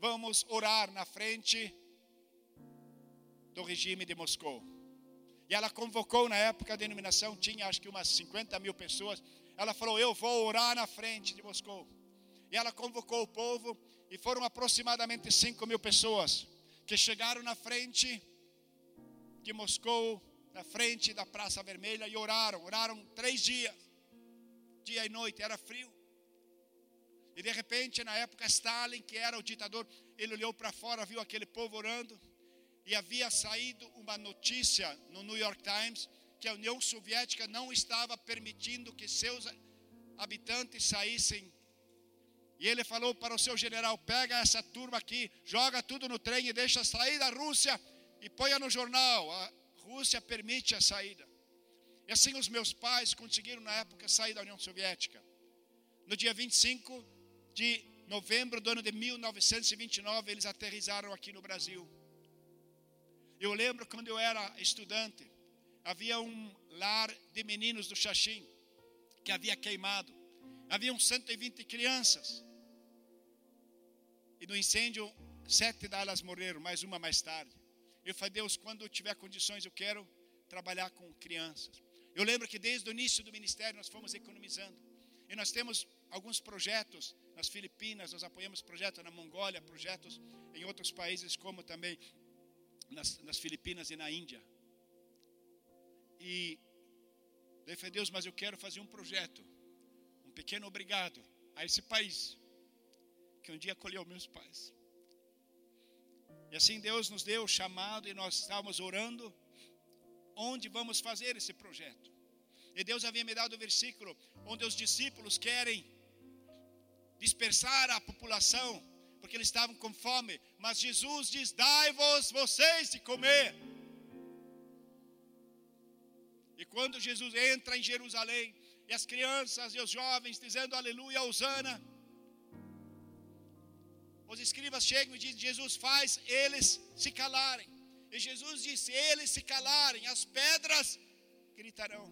Vamos orar na frente do regime de Moscou. E ela convocou na época a denominação, tinha acho que umas 50 mil pessoas. Ela falou: Eu vou orar na frente de Moscou. E ela convocou o povo, e foram aproximadamente 5 mil pessoas que chegaram na frente de Moscou, na frente da Praça Vermelha, e oraram. Oraram três dias, dia e noite, era frio. E de repente, na época, Stalin, que era o ditador, ele olhou para fora, viu aquele povo orando, e havia saído uma notícia no New York Times que a União Soviética não estava permitindo que seus habitantes saíssem e ele falou para o seu general: pega essa turma aqui, joga tudo no trem e deixa sair da Rússia e ponha no jornal. A Rússia permite a saída. E assim os meus pais conseguiram na época sair da União Soviética. No dia 25 de novembro do ano de 1929, eles aterrizaram aqui no Brasil. Eu lembro quando eu era estudante, havia um lar de meninos do Xaxim que havia queimado. Haviam 120 crianças. E no incêndio, sete delas morreram, mais uma mais tarde. Eu falei, Deus, quando eu tiver condições, eu quero trabalhar com crianças. Eu lembro que desde o início do ministério nós fomos economizando. E nós temos alguns projetos nas Filipinas, nós apoiamos projetos na Mongólia, projetos em outros países, como também nas, nas Filipinas e na Índia. E daí eu falei, Deus, mas eu quero fazer um projeto, um pequeno obrigado a esse país que um dia acolheu meus pais. E assim Deus nos deu o chamado e nós estávamos orando onde vamos fazer esse projeto. E Deus havia me dado o versículo onde os discípulos querem dispersar a população, porque eles estavam com fome. Mas Jesus diz: Dai-vos vocês de comer. E quando Jesus entra em Jerusalém, e as crianças e os jovens dizendo aleluia, Osana os escribas chegam e dizem: Jesus faz eles se calarem. E Jesus disse: Eles se calarem, as pedras gritarão.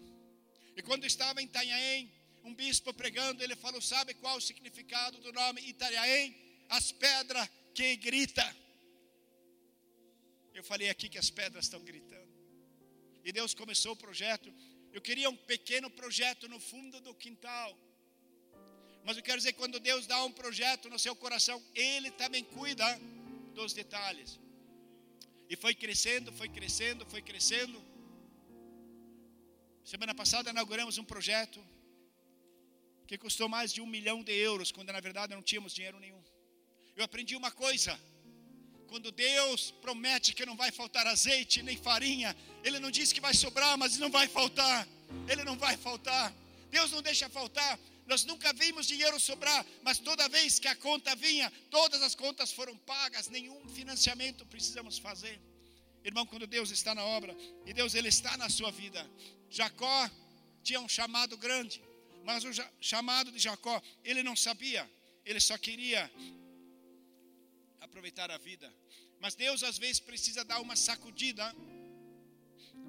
E quando estava em Itanhaém, um bispo pregando, ele falou: Sabe qual o significado do nome Itanhaém? As pedras que grita. Eu falei aqui que as pedras estão gritando. E Deus começou o projeto. Eu queria um pequeno projeto no fundo do quintal mas eu quero dizer, quando Deus dá um projeto no seu coração, Ele também cuida dos detalhes. E foi crescendo, foi crescendo, foi crescendo. Semana passada inauguramos um projeto que custou mais de um milhão de euros, quando na verdade não tínhamos dinheiro nenhum. Eu aprendi uma coisa: quando Deus promete que não vai faltar azeite nem farinha, Ele não diz que vai sobrar, mas não vai faltar. Ele não vai faltar. Deus não deixa faltar. Nós nunca vimos dinheiro sobrar, mas toda vez que a conta vinha, todas as contas foram pagas, nenhum financiamento precisamos fazer. Irmão, quando Deus está na obra, e Deus ele está na sua vida. Jacó tinha um chamado grande, mas o chamado de Jacó, ele não sabia, ele só queria aproveitar a vida. Mas Deus às vezes precisa dar uma sacudida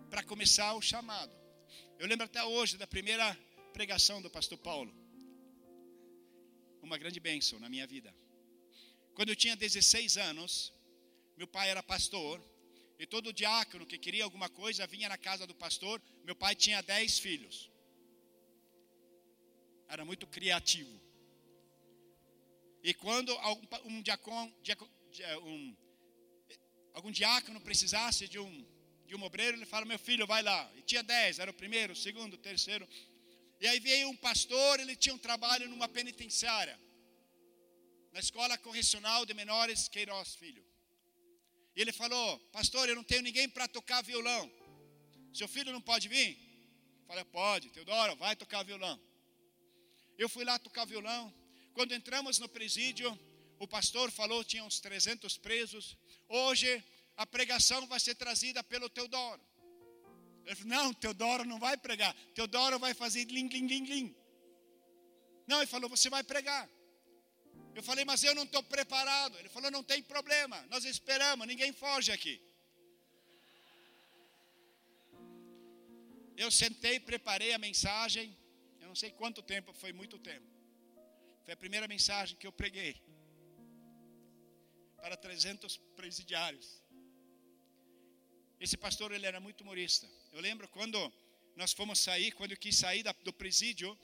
para começar o chamado. Eu lembro até hoje da primeira pregação do pastor Paulo uma grande bênção na minha vida. Quando eu tinha 16 anos, meu pai era pastor, e todo diácono que queria alguma coisa vinha na casa do pastor. Meu pai tinha 10 filhos. Era muito criativo. E quando um um, algum diácono precisasse de um, de um obreiro, ele fala: Meu filho, vai lá. E tinha 10, era o primeiro, o segundo, o terceiro. E aí veio um pastor, ele tinha um trabalho numa penitenciária, na escola correcional de menores Queiroz Filho. E ele falou: Pastor, eu não tenho ninguém para tocar violão. Seu filho não pode vir? Eu falei: Pode, Teodoro, vai tocar violão. Eu fui lá tocar violão. Quando entramos no presídio, o pastor falou: tinha uns 300 presos. Hoje a pregação vai ser trazida pelo Teodoro. Ele falou, não, Teodoro não vai pregar. Teodoro vai fazer lim, lim, lim, lim. Não, ele falou, você vai pregar. Eu falei, mas eu não estou preparado. Ele falou, não tem problema, nós esperamos, ninguém foge aqui. Eu sentei, preparei a mensagem. Eu não sei quanto tempo, foi muito tempo. Foi a primeira mensagem que eu preguei para 300 presidiários. Esse pastor ele era muito humorista. Eu lembro quando nós fomos sair, quando eu quis sair do presídio,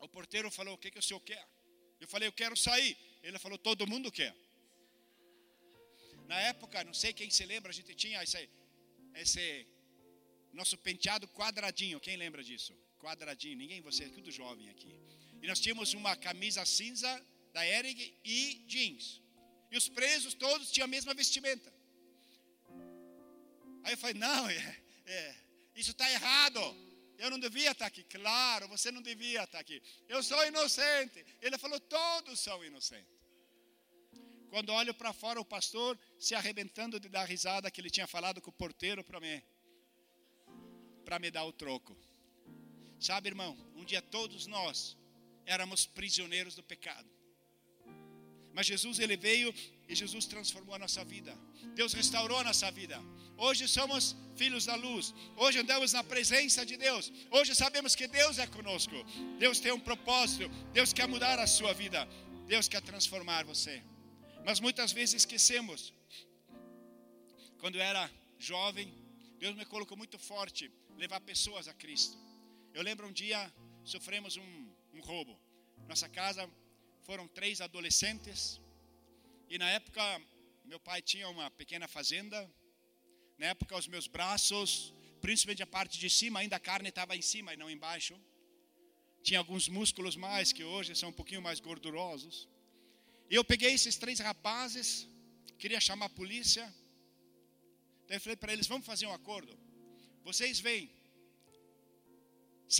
o porteiro falou: O que, que o senhor quer? Eu falei: Eu quero sair. Ele falou: Todo mundo quer. Na época, não sei quem se lembra, a gente tinha esse, esse nosso penteado quadradinho. Quem lembra disso? Quadradinho. Ninguém, você é tudo jovem aqui. E nós tínhamos uma camisa cinza da Eric e jeans. E os presos todos tinham a mesma vestimenta. Aí eu falei: Não, é, é isso está errado. Eu não devia estar aqui. Claro, você não devia estar aqui. Eu sou inocente. Ele falou: Todos são inocentes. Quando olho para fora, o pastor se arrebentando de dar risada que ele tinha falado com o porteiro para mim, para me dar o troco. Sabe, irmão, um dia todos nós éramos prisioneiros do pecado. Mas Jesus ele veio e Jesus transformou a nossa vida. Deus restaurou a nossa vida. Hoje somos filhos da luz. Hoje andamos na presença de Deus. Hoje sabemos que Deus é conosco. Deus tem um propósito. Deus quer mudar a sua vida. Deus quer transformar você. Mas muitas vezes esquecemos. Quando eu era jovem, Deus me colocou muito forte levar pessoas a Cristo. Eu lembro um dia sofremos um, um roubo. Nossa casa foram três adolescentes e na época, meu pai tinha uma pequena fazenda. Na época, os meus braços, principalmente a parte de cima, ainda a carne estava em cima e não embaixo. Tinha alguns músculos mais que hoje são um pouquinho mais gordurosos. E eu peguei esses três rapazes, queria chamar a polícia. Daí eu falei para eles: vamos fazer um acordo. Vocês vêm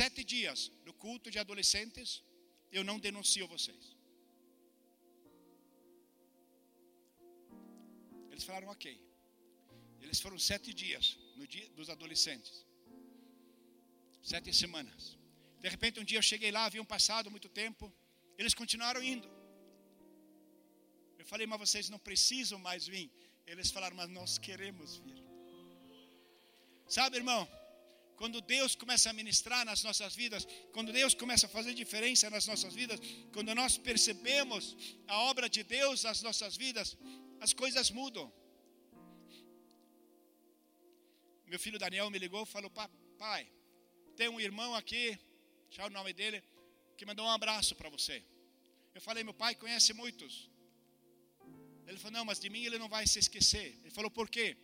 sete dias no culto de adolescentes, eu não denuncio vocês. Eles falaram ok. Eles foram sete dias no dia dos adolescentes. Sete semanas. De repente um dia eu cheguei lá, haviam passado muito tempo. Eles continuaram indo. Eu falei, mas vocês não precisam mais vir. Eles falaram, mas nós queremos vir. Sabe, irmão? Quando Deus começa a ministrar nas nossas vidas, quando Deus começa a fazer diferença nas nossas vidas, quando nós percebemos a obra de Deus nas nossas vidas, as coisas mudam. Meu filho Daniel me ligou e falou: Pai, tem um irmão aqui, já o nome dele, que mandou um abraço para você. Eu falei: Meu pai conhece muitos. Ele falou: Não, mas de mim ele não vai se esquecer. Ele falou: Por quê?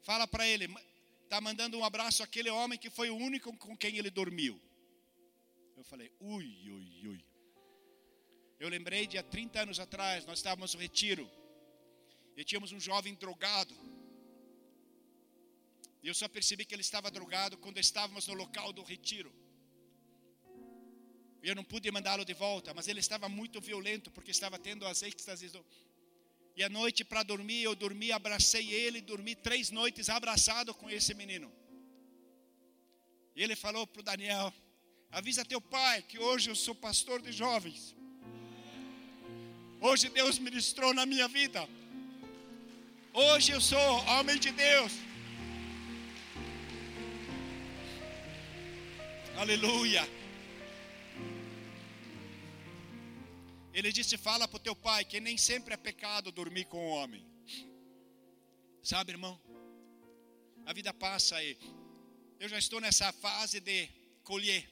Fala para ele, está mandando um abraço àquele homem que foi o único com quem ele dormiu. Eu falei: Ui, ui, ui. Eu lembrei de há 30 anos atrás, nós estávamos no retiro. E tínhamos um jovem drogado. E eu só percebi que ele estava drogado quando estávamos no local do retiro. Eu não pude mandá-lo de volta, mas ele estava muito violento porque estava tendo as êxtases. Do... E à noite para dormir, eu dormi, abracei ele, dormi três noites abraçado com esse menino. E ele falou para o Daniel: avisa teu pai que hoje eu sou pastor de jovens. Hoje Deus ministrou na minha vida. Hoje eu sou homem de Deus. Aleluia. Ele disse: Fala para o teu pai que nem sempre é pecado dormir com o homem. Sabe, irmão? A vida passa aí. Eu já estou nessa fase de colher.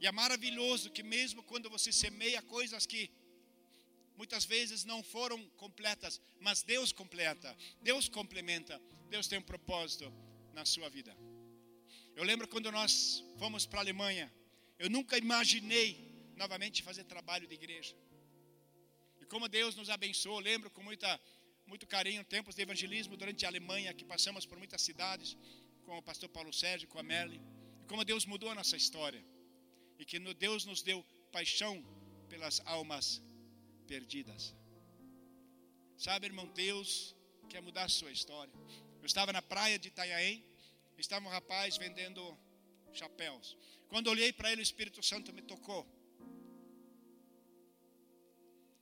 E é maravilhoso que, mesmo quando você semeia coisas que muitas vezes não foram completas, mas Deus completa, Deus complementa, Deus tem um propósito na sua vida. Eu lembro quando nós fomos para a Alemanha, eu nunca imaginei novamente fazer trabalho de igreja. E como Deus nos abençoou, lembro com muita, muito carinho tempos de evangelismo durante a Alemanha, que passamos por muitas cidades, com o pastor Paulo Sérgio, com a Merle, e como Deus mudou a nossa história. E que Deus nos deu paixão pelas almas perdidas. Sabe, irmão, Deus quer mudar a sua história. Eu estava na praia de Itanhaém, estava um rapaz vendendo chapéus. Quando olhei para ele, o Espírito Santo me tocou.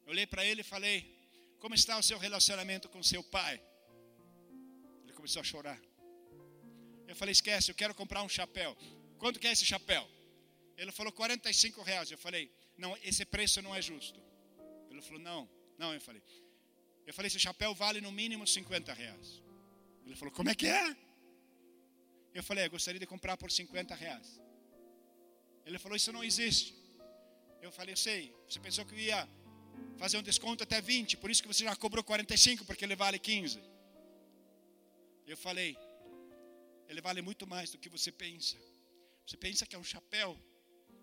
Eu olhei para ele e falei: Como está o seu relacionamento com seu pai? Ele começou a chorar. Eu falei: Esquece, eu quero comprar um chapéu. Quanto que é esse chapéu? Ele falou: 45 reais. Eu falei: Não, esse preço não é justo. Ele falou: Não, não. Eu falei: Eu falei: Esse chapéu vale no mínimo 50 reais. Ele falou: Como é que é? Eu falei: Eu gostaria de comprar por 50 reais. Ele falou: Isso não existe. Eu falei: Eu sei. Você pensou que eu ia fazer um desconto até 20, por isso que você já cobrou 45, porque ele vale 15. Eu falei, ele vale muito mais do que você pensa. Você pensa que é um chapéu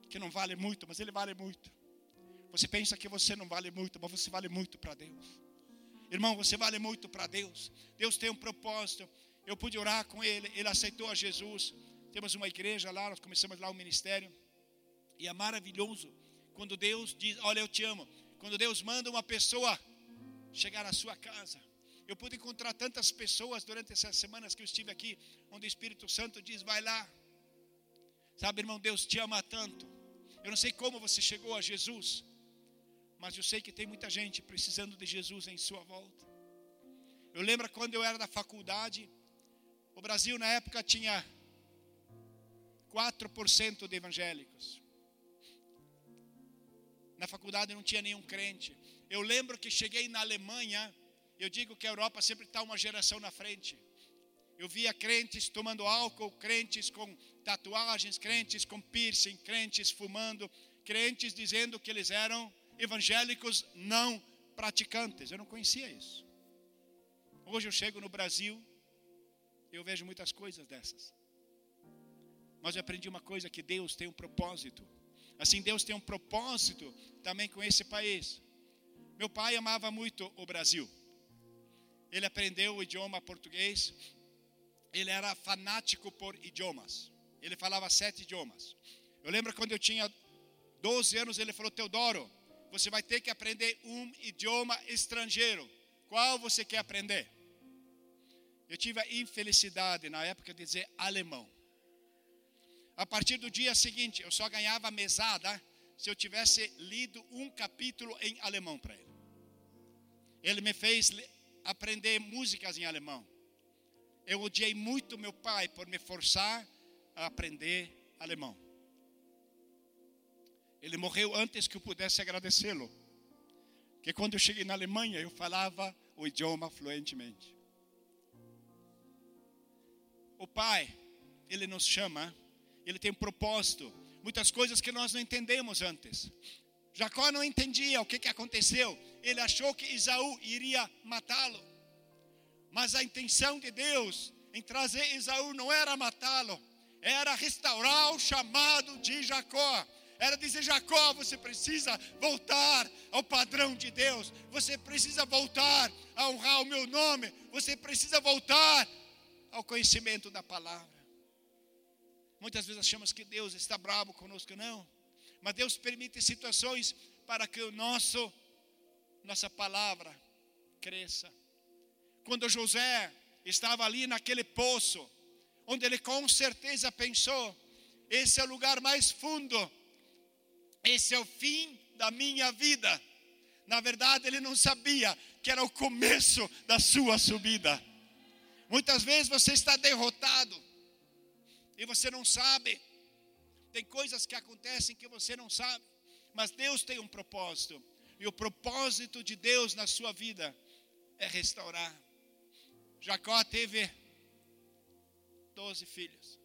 que não vale muito, mas ele vale muito. Você pensa que você não vale muito, mas você vale muito para Deus. Irmão, você vale muito para Deus. Deus tem um propósito. Eu pude orar com ele, ele aceitou a Jesus. Temos uma igreja lá, nós começamos lá o um ministério. E é maravilhoso quando Deus diz: Olha, eu te amo. Quando Deus manda uma pessoa chegar à sua casa. Eu pude encontrar tantas pessoas durante essas semanas que eu estive aqui, onde o Espírito Santo diz: vai lá. Sabe, irmão, Deus te ama tanto. Eu não sei como você chegou a Jesus, mas eu sei que tem muita gente precisando de Jesus em sua volta. Eu lembro quando eu era da faculdade, o Brasil na época tinha 4% de evangélicos na faculdade não tinha nenhum crente. Eu lembro que cheguei na Alemanha, eu digo que a Europa sempre está uma geração na frente. Eu via crentes tomando álcool, crentes com tatuagens, crentes com piercing, crentes fumando, crentes dizendo que eles eram evangélicos não praticantes. Eu não conhecia isso. Hoje eu chego no Brasil, eu vejo muitas coisas dessas. Mas eu aprendi uma coisa que Deus tem um propósito Assim, Deus tem um propósito também com esse país. Meu pai amava muito o Brasil. Ele aprendeu o idioma português. Ele era fanático por idiomas. Ele falava sete idiomas. Eu lembro quando eu tinha 12 anos, ele falou: Teodoro, você vai ter que aprender um idioma estrangeiro. Qual você quer aprender? Eu tive a infelicidade na época de dizer alemão. A partir do dia seguinte, eu só ganhava mesada se eu tivesse lido um capítulo em alemão para ele. Ele me fez aprender músicas em alemão. Eu odiei muito meu pai por me forçar a aprender alemão. Ele morreu antes que eu pudesse agradecê-lo. Que quando eu cheguei na Alemanha, eu falava o idioma fluentemente. O pai, ele nos chama ele tem um propósito. Muitas coisas que nós não entendemos antes. Jacó não entendia o que, que aconteceu. Ele achou que Isaú iria matá-lo. Mas a intenção de Deus em trazer Isaú não era matá-lo, era restaurar o chamado de Jacó. Era dizer: Jacó, você precisa voltar ao padrão de Deus, você precisa voltar a honrar o meu nome, você precisa voltar ao conhecimento da palavra. Muitas vezes achamos que Deus está bravo conosco, não. Mas Deus permite situações para que o nosso nossa palavra cresça. Quando José estava ali naquele poço, onde ele com certeza pensou: esse é o lugar mais fundo, esse é o fim da minha vida. Na verdade, ele não sabia que era o começo da sua subida. Muitas vezes você está derrotado, e você não sabe. Tem coisas que acontecem que você não sabe, mas Deus tem um propósito. E o propósito de Deus na sua vida é restaurar. Jacó teve doze filhos.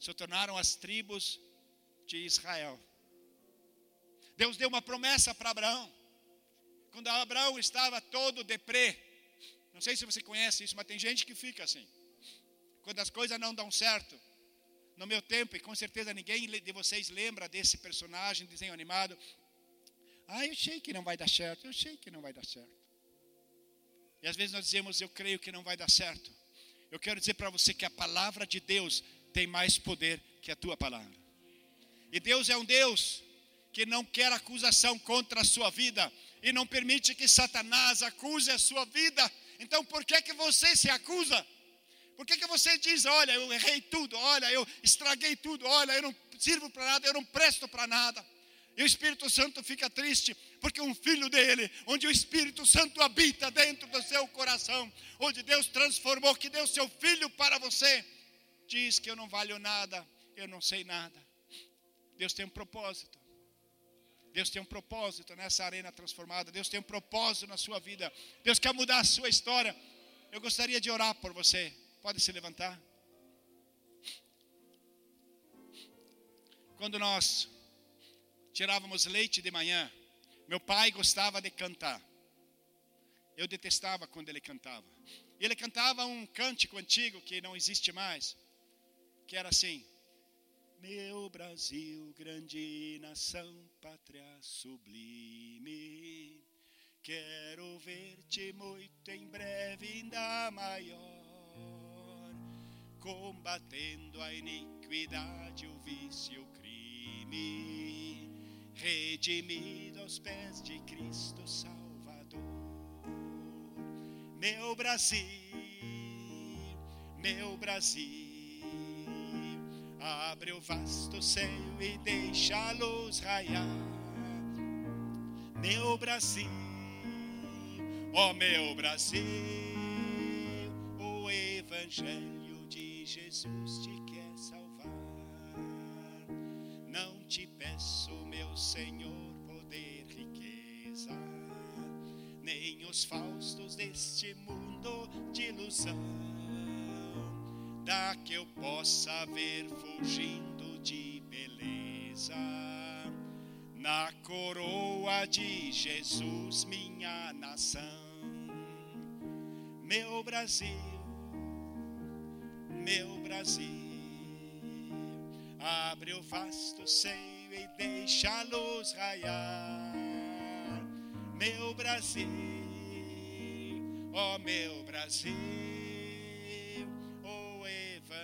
Se tornaram as tribos de Israel. Deus deu uma promessa para Abraão. Quando Abraão estava todo deprê. Não sei se você conhece isso, mas tem gente que fica assim quando as coisas não dão certo. No meu tempo, e com certeza ninguém de vocês lembra desse personagem, desenho animado. Ah, eu sei que não vai dar certo, eu sei que não vai dar certo. E às vezes nós dizemos, eu creio que não vai dar certo. Eu quero dizer para você que a palavra de Deus tem mais poder que a tua palavra. E Deus é um Deus que não quer acusação contra a sua vida e não permite que Satanás acuse a sua vida. Então, por que que você se acusa? Por que, que você diz, olha, eu errei tudo, olha, eu estraguei tudo, olha, eu não sirvo para nada, eu não presto para nada? E o Espírito Santo fica triste, porque um filho dele, onde o Espírito Santo habita dentro do seu coração, onde Deus transformou, que deu seu filho para você, diz que eu não valho nada, eu não sei nada. Deus tem um propósito. Deus tem um propósito nessa arena transformada. Deus tem um propósito na sua vida. Deus quer mudar a sua história. Eu gostaria de orar por você. Pode se levantar. Quando nós tirávamos leite de manhã, meu pai gostava de cantar. Eu detestava quando ele cantava. Ele cantava um cântico antigo que não existe mais, que era assim: Meu Brasil, grande nação, pátria sublime, quero ver-te muito em breve, ainda maior, combatendo a iniquidade, o vício, o crime, redimido aos pés de Cristo Salvador. Meu Brasil, meu Brasil Abre o vasto céu e deixa a luz raiar. Meu Brasil, ó meu Brasil, o Evangelho de Jesus te quer salvar. Não te peço, meu Senhor, poder, riqueza, nem os faustos deste mundo de ilusão da que eu possa ver fugindo de beleza. Na coroa de Jesus, minha nação, meu Brasil, meu Brasil, abre o vasto seio e deixa a luz raiar, meu Brasil, ó oh, meu Brasil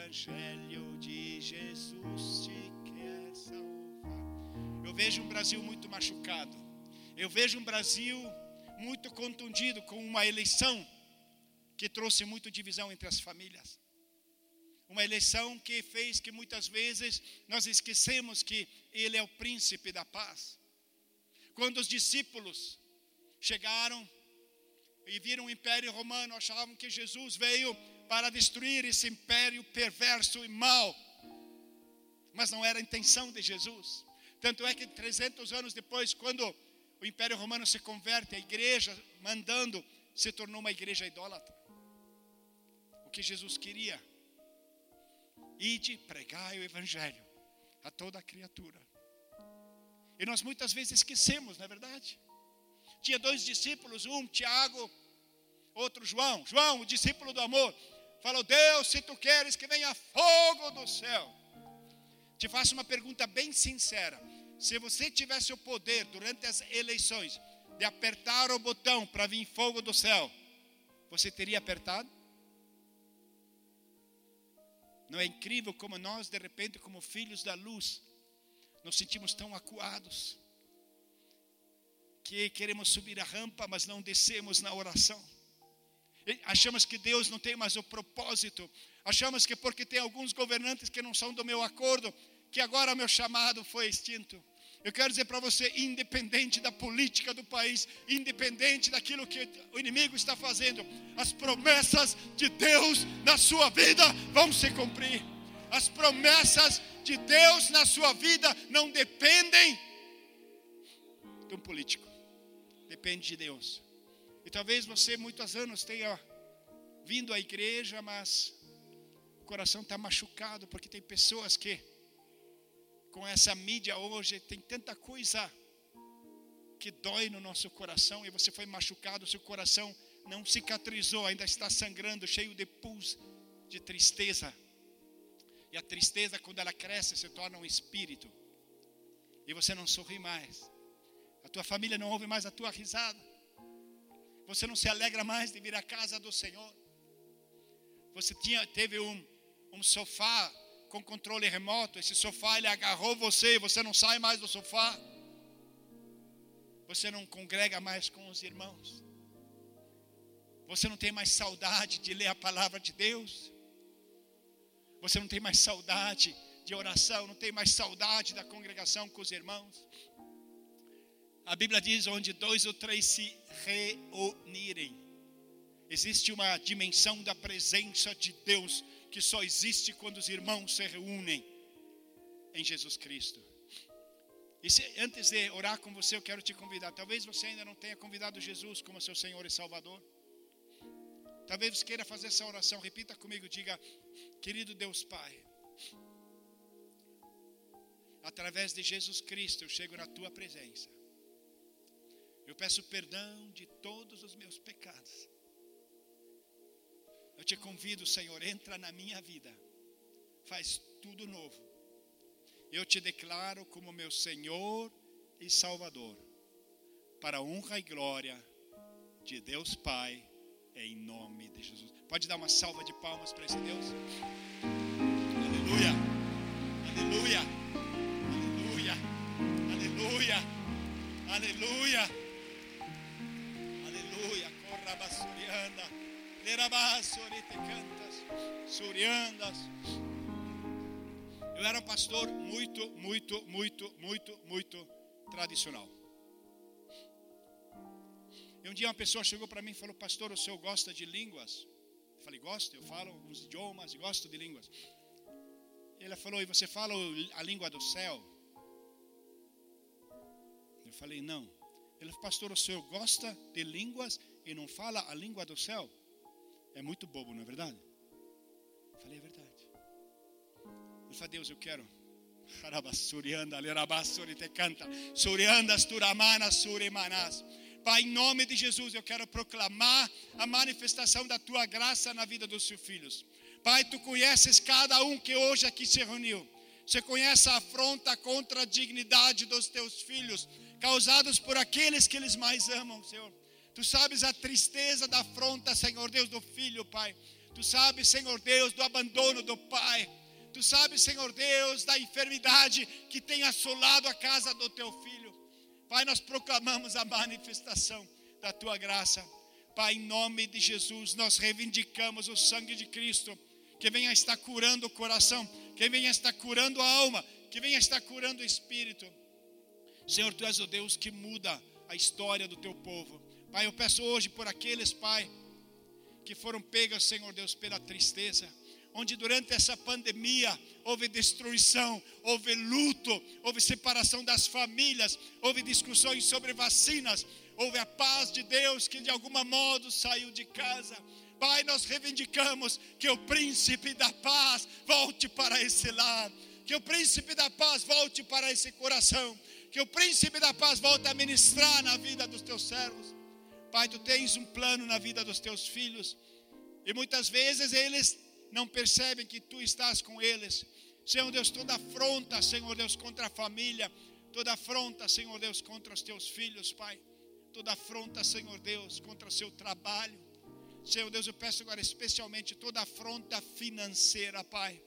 Evangelho de Jesus te quer salvar. Eu vejo um Brasil muito machucado. Eu vejo um Brasil muito contundido com uma eleição que trouxe muito divisão entre as famílias. Uma eleição que fez que muitas vezes nós esquecemos que Ele é o príncipe da paz. Quando os discípulos chegaram e viram o Império Romano, achavam que Jesus veio para destruir esse império perverso e mau. Mas não era a intenção de Jesus. Tanto é que 300 anos depois, quando o Império Romano se converte, a igreja mandando se tornou uma igreja idólatra. O que Jesus queria? Ide, pregai o Evangelho a toda a criatura. E nós muitas vezes esquecemos, não é verdade? Tinha dois discípulos, um Tiago, outro João. João, o discípulo do amor. Falou, Deus, se tu queres que venha fogo do céu. Te faço uma pergunta bem sincera. Se você tivesse o poder durante as eleições de apertar o botão para vir fogo do céu, você teria apertado? Não é incrível como nós, de repente, como filhos da luz, nos sentimos tão acuados que queremos subir a rampa, mas não descemos na oração achamos que Deus não tem mais o propósito, achamos que porque tem alguns governantes que não são do meu acordo, que agora meu chamado foi extinto. Eu quero dizer para você, independente da política do país, independente daquilo que o inimigo está fazendo, as promessas de Deus na sua vida vão se cumprir. As promessas de Deus na sua vida não dependem de um político, depende de Deus. E talvez você, muitos anos, tenha vindo à igreja, mas o coração está machucado, porque tem pessoas que, com essa mídia hoje, tem tanta coisa que dói no nosso coração, e você foi machucado, seu coração não cicatrizou, ainda está sangrando, cheio de pus, de tristeza. E a tristeza, quando ela cresce, se torna um espírito. E você não sorri mais. A tua família não ouve mais a tua risada. Você não se alegra mais de vir à casa do Senhor. Você tinha, teve um, um sofá com controle remoto. Esse sofá ele agarrou você e você não sai mais do sofá. Você não congrega mais com os irmãos. Você não tem mais saudade de ler a palavra de Deus. Você não tem mais saudade de oração, não tem mais saudade da congregação com os irmãos. A Bíblia diz: onde dois ou três se reunirem. Existe uma dimensão da presença de Deus que só existe quando os irmãos se reúnem em Jesus Cristo. E se, antes de orar com você, eu quero te convidar. Talvez você ainda não tenha convidado Jesus como seu Senhor e Salvador. Talvez você queira fazer essa oração. Repita comigo, diga: Querido Deus Pai, através de Jesus Cristo eu chego na tua presença. Eu peço perdão de todos os meus pecados. Eu te convido, Senhor, entra na minha vida. Faz tudo novo eu te declaro como meu Senhor e Salvador, para a honra e glória de Deus Pai, em nome de Jesus. Pode dar uma salva de palmas para esse Deus? Aleluia, aleluia, aleluia, aleluia, aleluia, aleluia. Corra basurianda, lerabassorite cantas, suriandas. Eu era um pastor muito, muito, muito, muito, muito tradicional. E um dia uma pessoa chegou para mim e falou: Pastor, o senhor gosta de línguas? Eu falei: Gosto, eu falo alguns idiomas gosto de línguas. Ele falou: E você fala a língua do céu? Eu falei: Não. Ele falou: Pastor, o senhor gosta de línguas e não fala a língua do céu? É muito bobo, não é verdade? Eu falei: É verdade. Ele fala, Deus, eu quero. Pai, em nome de Jesus, eu quero proclamar a manifestação da tua graça na vida dos seus filhos. Pai, tu conheces cada um que hoje aqui se reuniu. Você conhece a afronta contra a dignidade dos teus filhos, causados por aqueles que eles mais amam, Senhor. Tu sabes a tristeza da afronta, Senhor Deus, do filho, Pai. Tu sabes, Senhor Deus, do abandono do pai. Tu sabes, Senhor Deus, da enfermidade que tem assolado a casa do teu filho. Pai, nós proclamamos a manifestação da tua graça. Pai, em nome de Jesus, nós reivindicamos o sangue de Cristo, que venha estar curando o coração, que venha estar curando a alma, que venha estar curando o espírito. Senhor, tu és o Deus que muda a história do teu povo. Pai, eu peço hoje por aqueles, Pai, que foram pegas, Senhor Deus, pela tristeza onde durante essa pandemia houve destruição, houve luto, houve separação das famílias, houve discussões sobre vacinas, houve a paz de Deus que de alguma modo saiu de casa. Pai, nós reivindicamos que o príncipe da paz volte para esse lar, que o príncipe da paz volte para esse coração, que o príncipe da paz volte a ministrar na vida dos teus servos. Pai, tu tens um plano na vida dos teus filhos, e muitas vezes eles não percebem que tu estás com eles. Senhor Deus, toda afronta, Senhor Deus, contra a família, toda afronta, Senhor Deus, contra os teus filhos, Pai. Toda afronta, Senhor Deus, contra o seu trabalho. Senhor Deus, eu peço agora especialmente toda afronta financeira, Pai,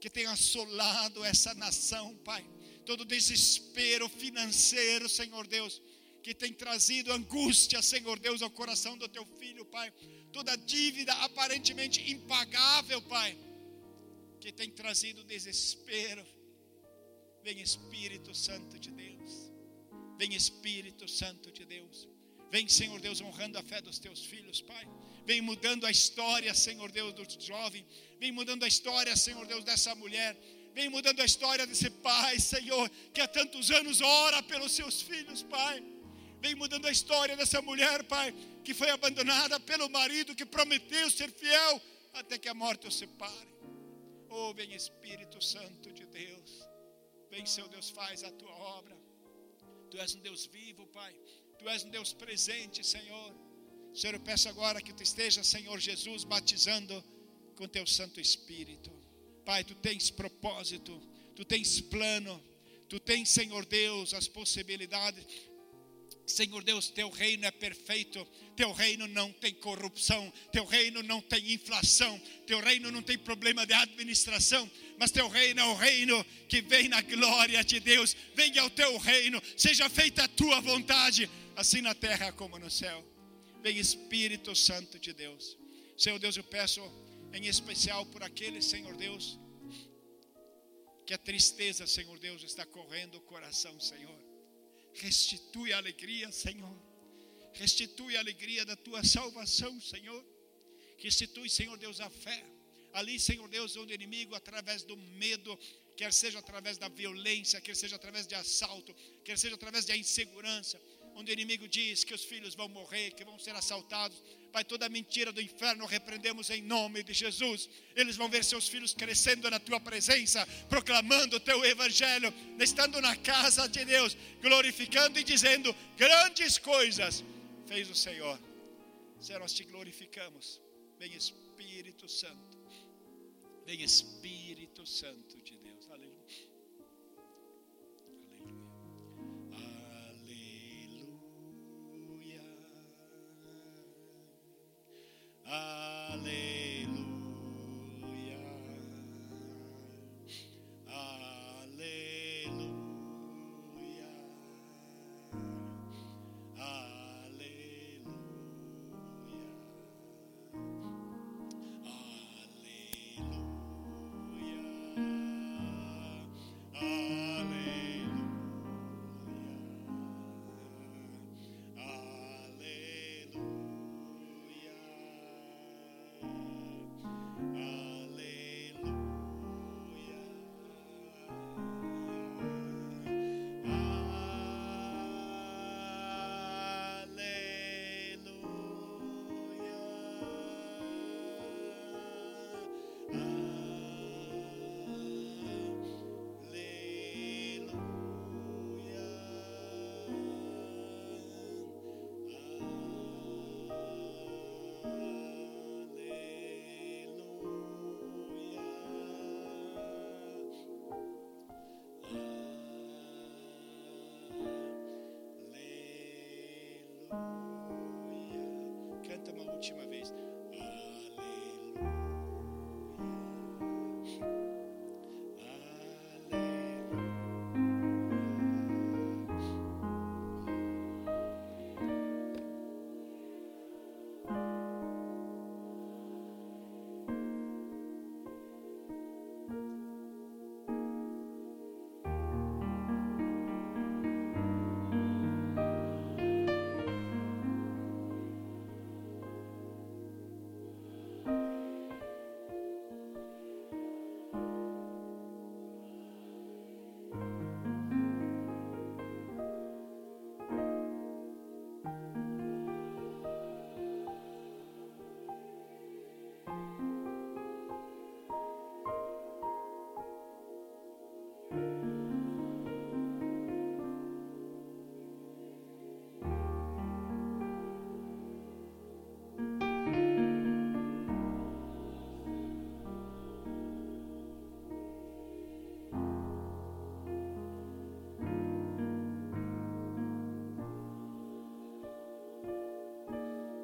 que tem assolado essa nação, Pai. Todo desespero financeiro, Senhor Deus, que tem trazido angústia, Senhor Deus, ao coração do teu filho, Pai toda dívida aparentemente impagável, Pai, que tem trazido desespero. Vem Espírito Santo de Deus. Vem Espírito Santo de Deus. Vem, Senhor Deus, honrando a fé dos teus filhos, Pai. Vem mudando a história, Senhor Deus, do jovem. Vem mudando a história, Senhor Deus, dessa mulher. Vem mudando a história desse pai, Senhor, que há tantos anos ora pelos seus filhos, Pai. Vem mudando a história dessa mulher, Pai, que foi abandonada pelo marido que prometeu ser fiel até que a morte o separe. Oh, vem Espírito Santo de Deus. Vem, seu Deus, faz a tua obra. Tu és um Deus vivo, Pai. Tu és um Deus presente, Senhor. Senhor, eu peço agora que tu esteja, Senhor Jesus, batizando com teu Santo Espírito. Pai, tu tens propósito, tu tens plano, tu tens, Senhor Deus, as possibilidades Senhor Deus, teu reino é perfeito, teu reino não tem corrupção, teu reino não tem inflação, teu reino não tem problema de administração, mas teu reino é o reino que vem na glória de Deus. Venha ao teu reino, seja feita a tua vontade, assim na terra como no céu. Vem Espírito Santo de Deus. Senhor Deus, eu peço em especial por aqueles, Senhor Deus, que a tristeza, Senhor Deus, está correndo o coração, Senhor Restitui a alegria, Senhor. Restitui a alegria da tua salvação, Senhor. Restitui, Senhor Deus, a fé. Ali, Senhor Deus, onde o inimigo, através do medo, quer seja através da violência, quer seja através de assalto, quer seja através da insegurança, onde o inimigo diz que os filhos vão morrer, que vão ser assaltados. Pai, toda mentira do inferno repreendemos em nome de Jesus. Eles vão ver seus filhos crescendo na tua presença, proclamando o teu evangelho, estando na casa de Deus, glorificando e dizendo grandes coisas fez o Senhor. Senhor, nós te glorificamos. Vem Espírito Santo. Vem Espírito Santo Hallelujah.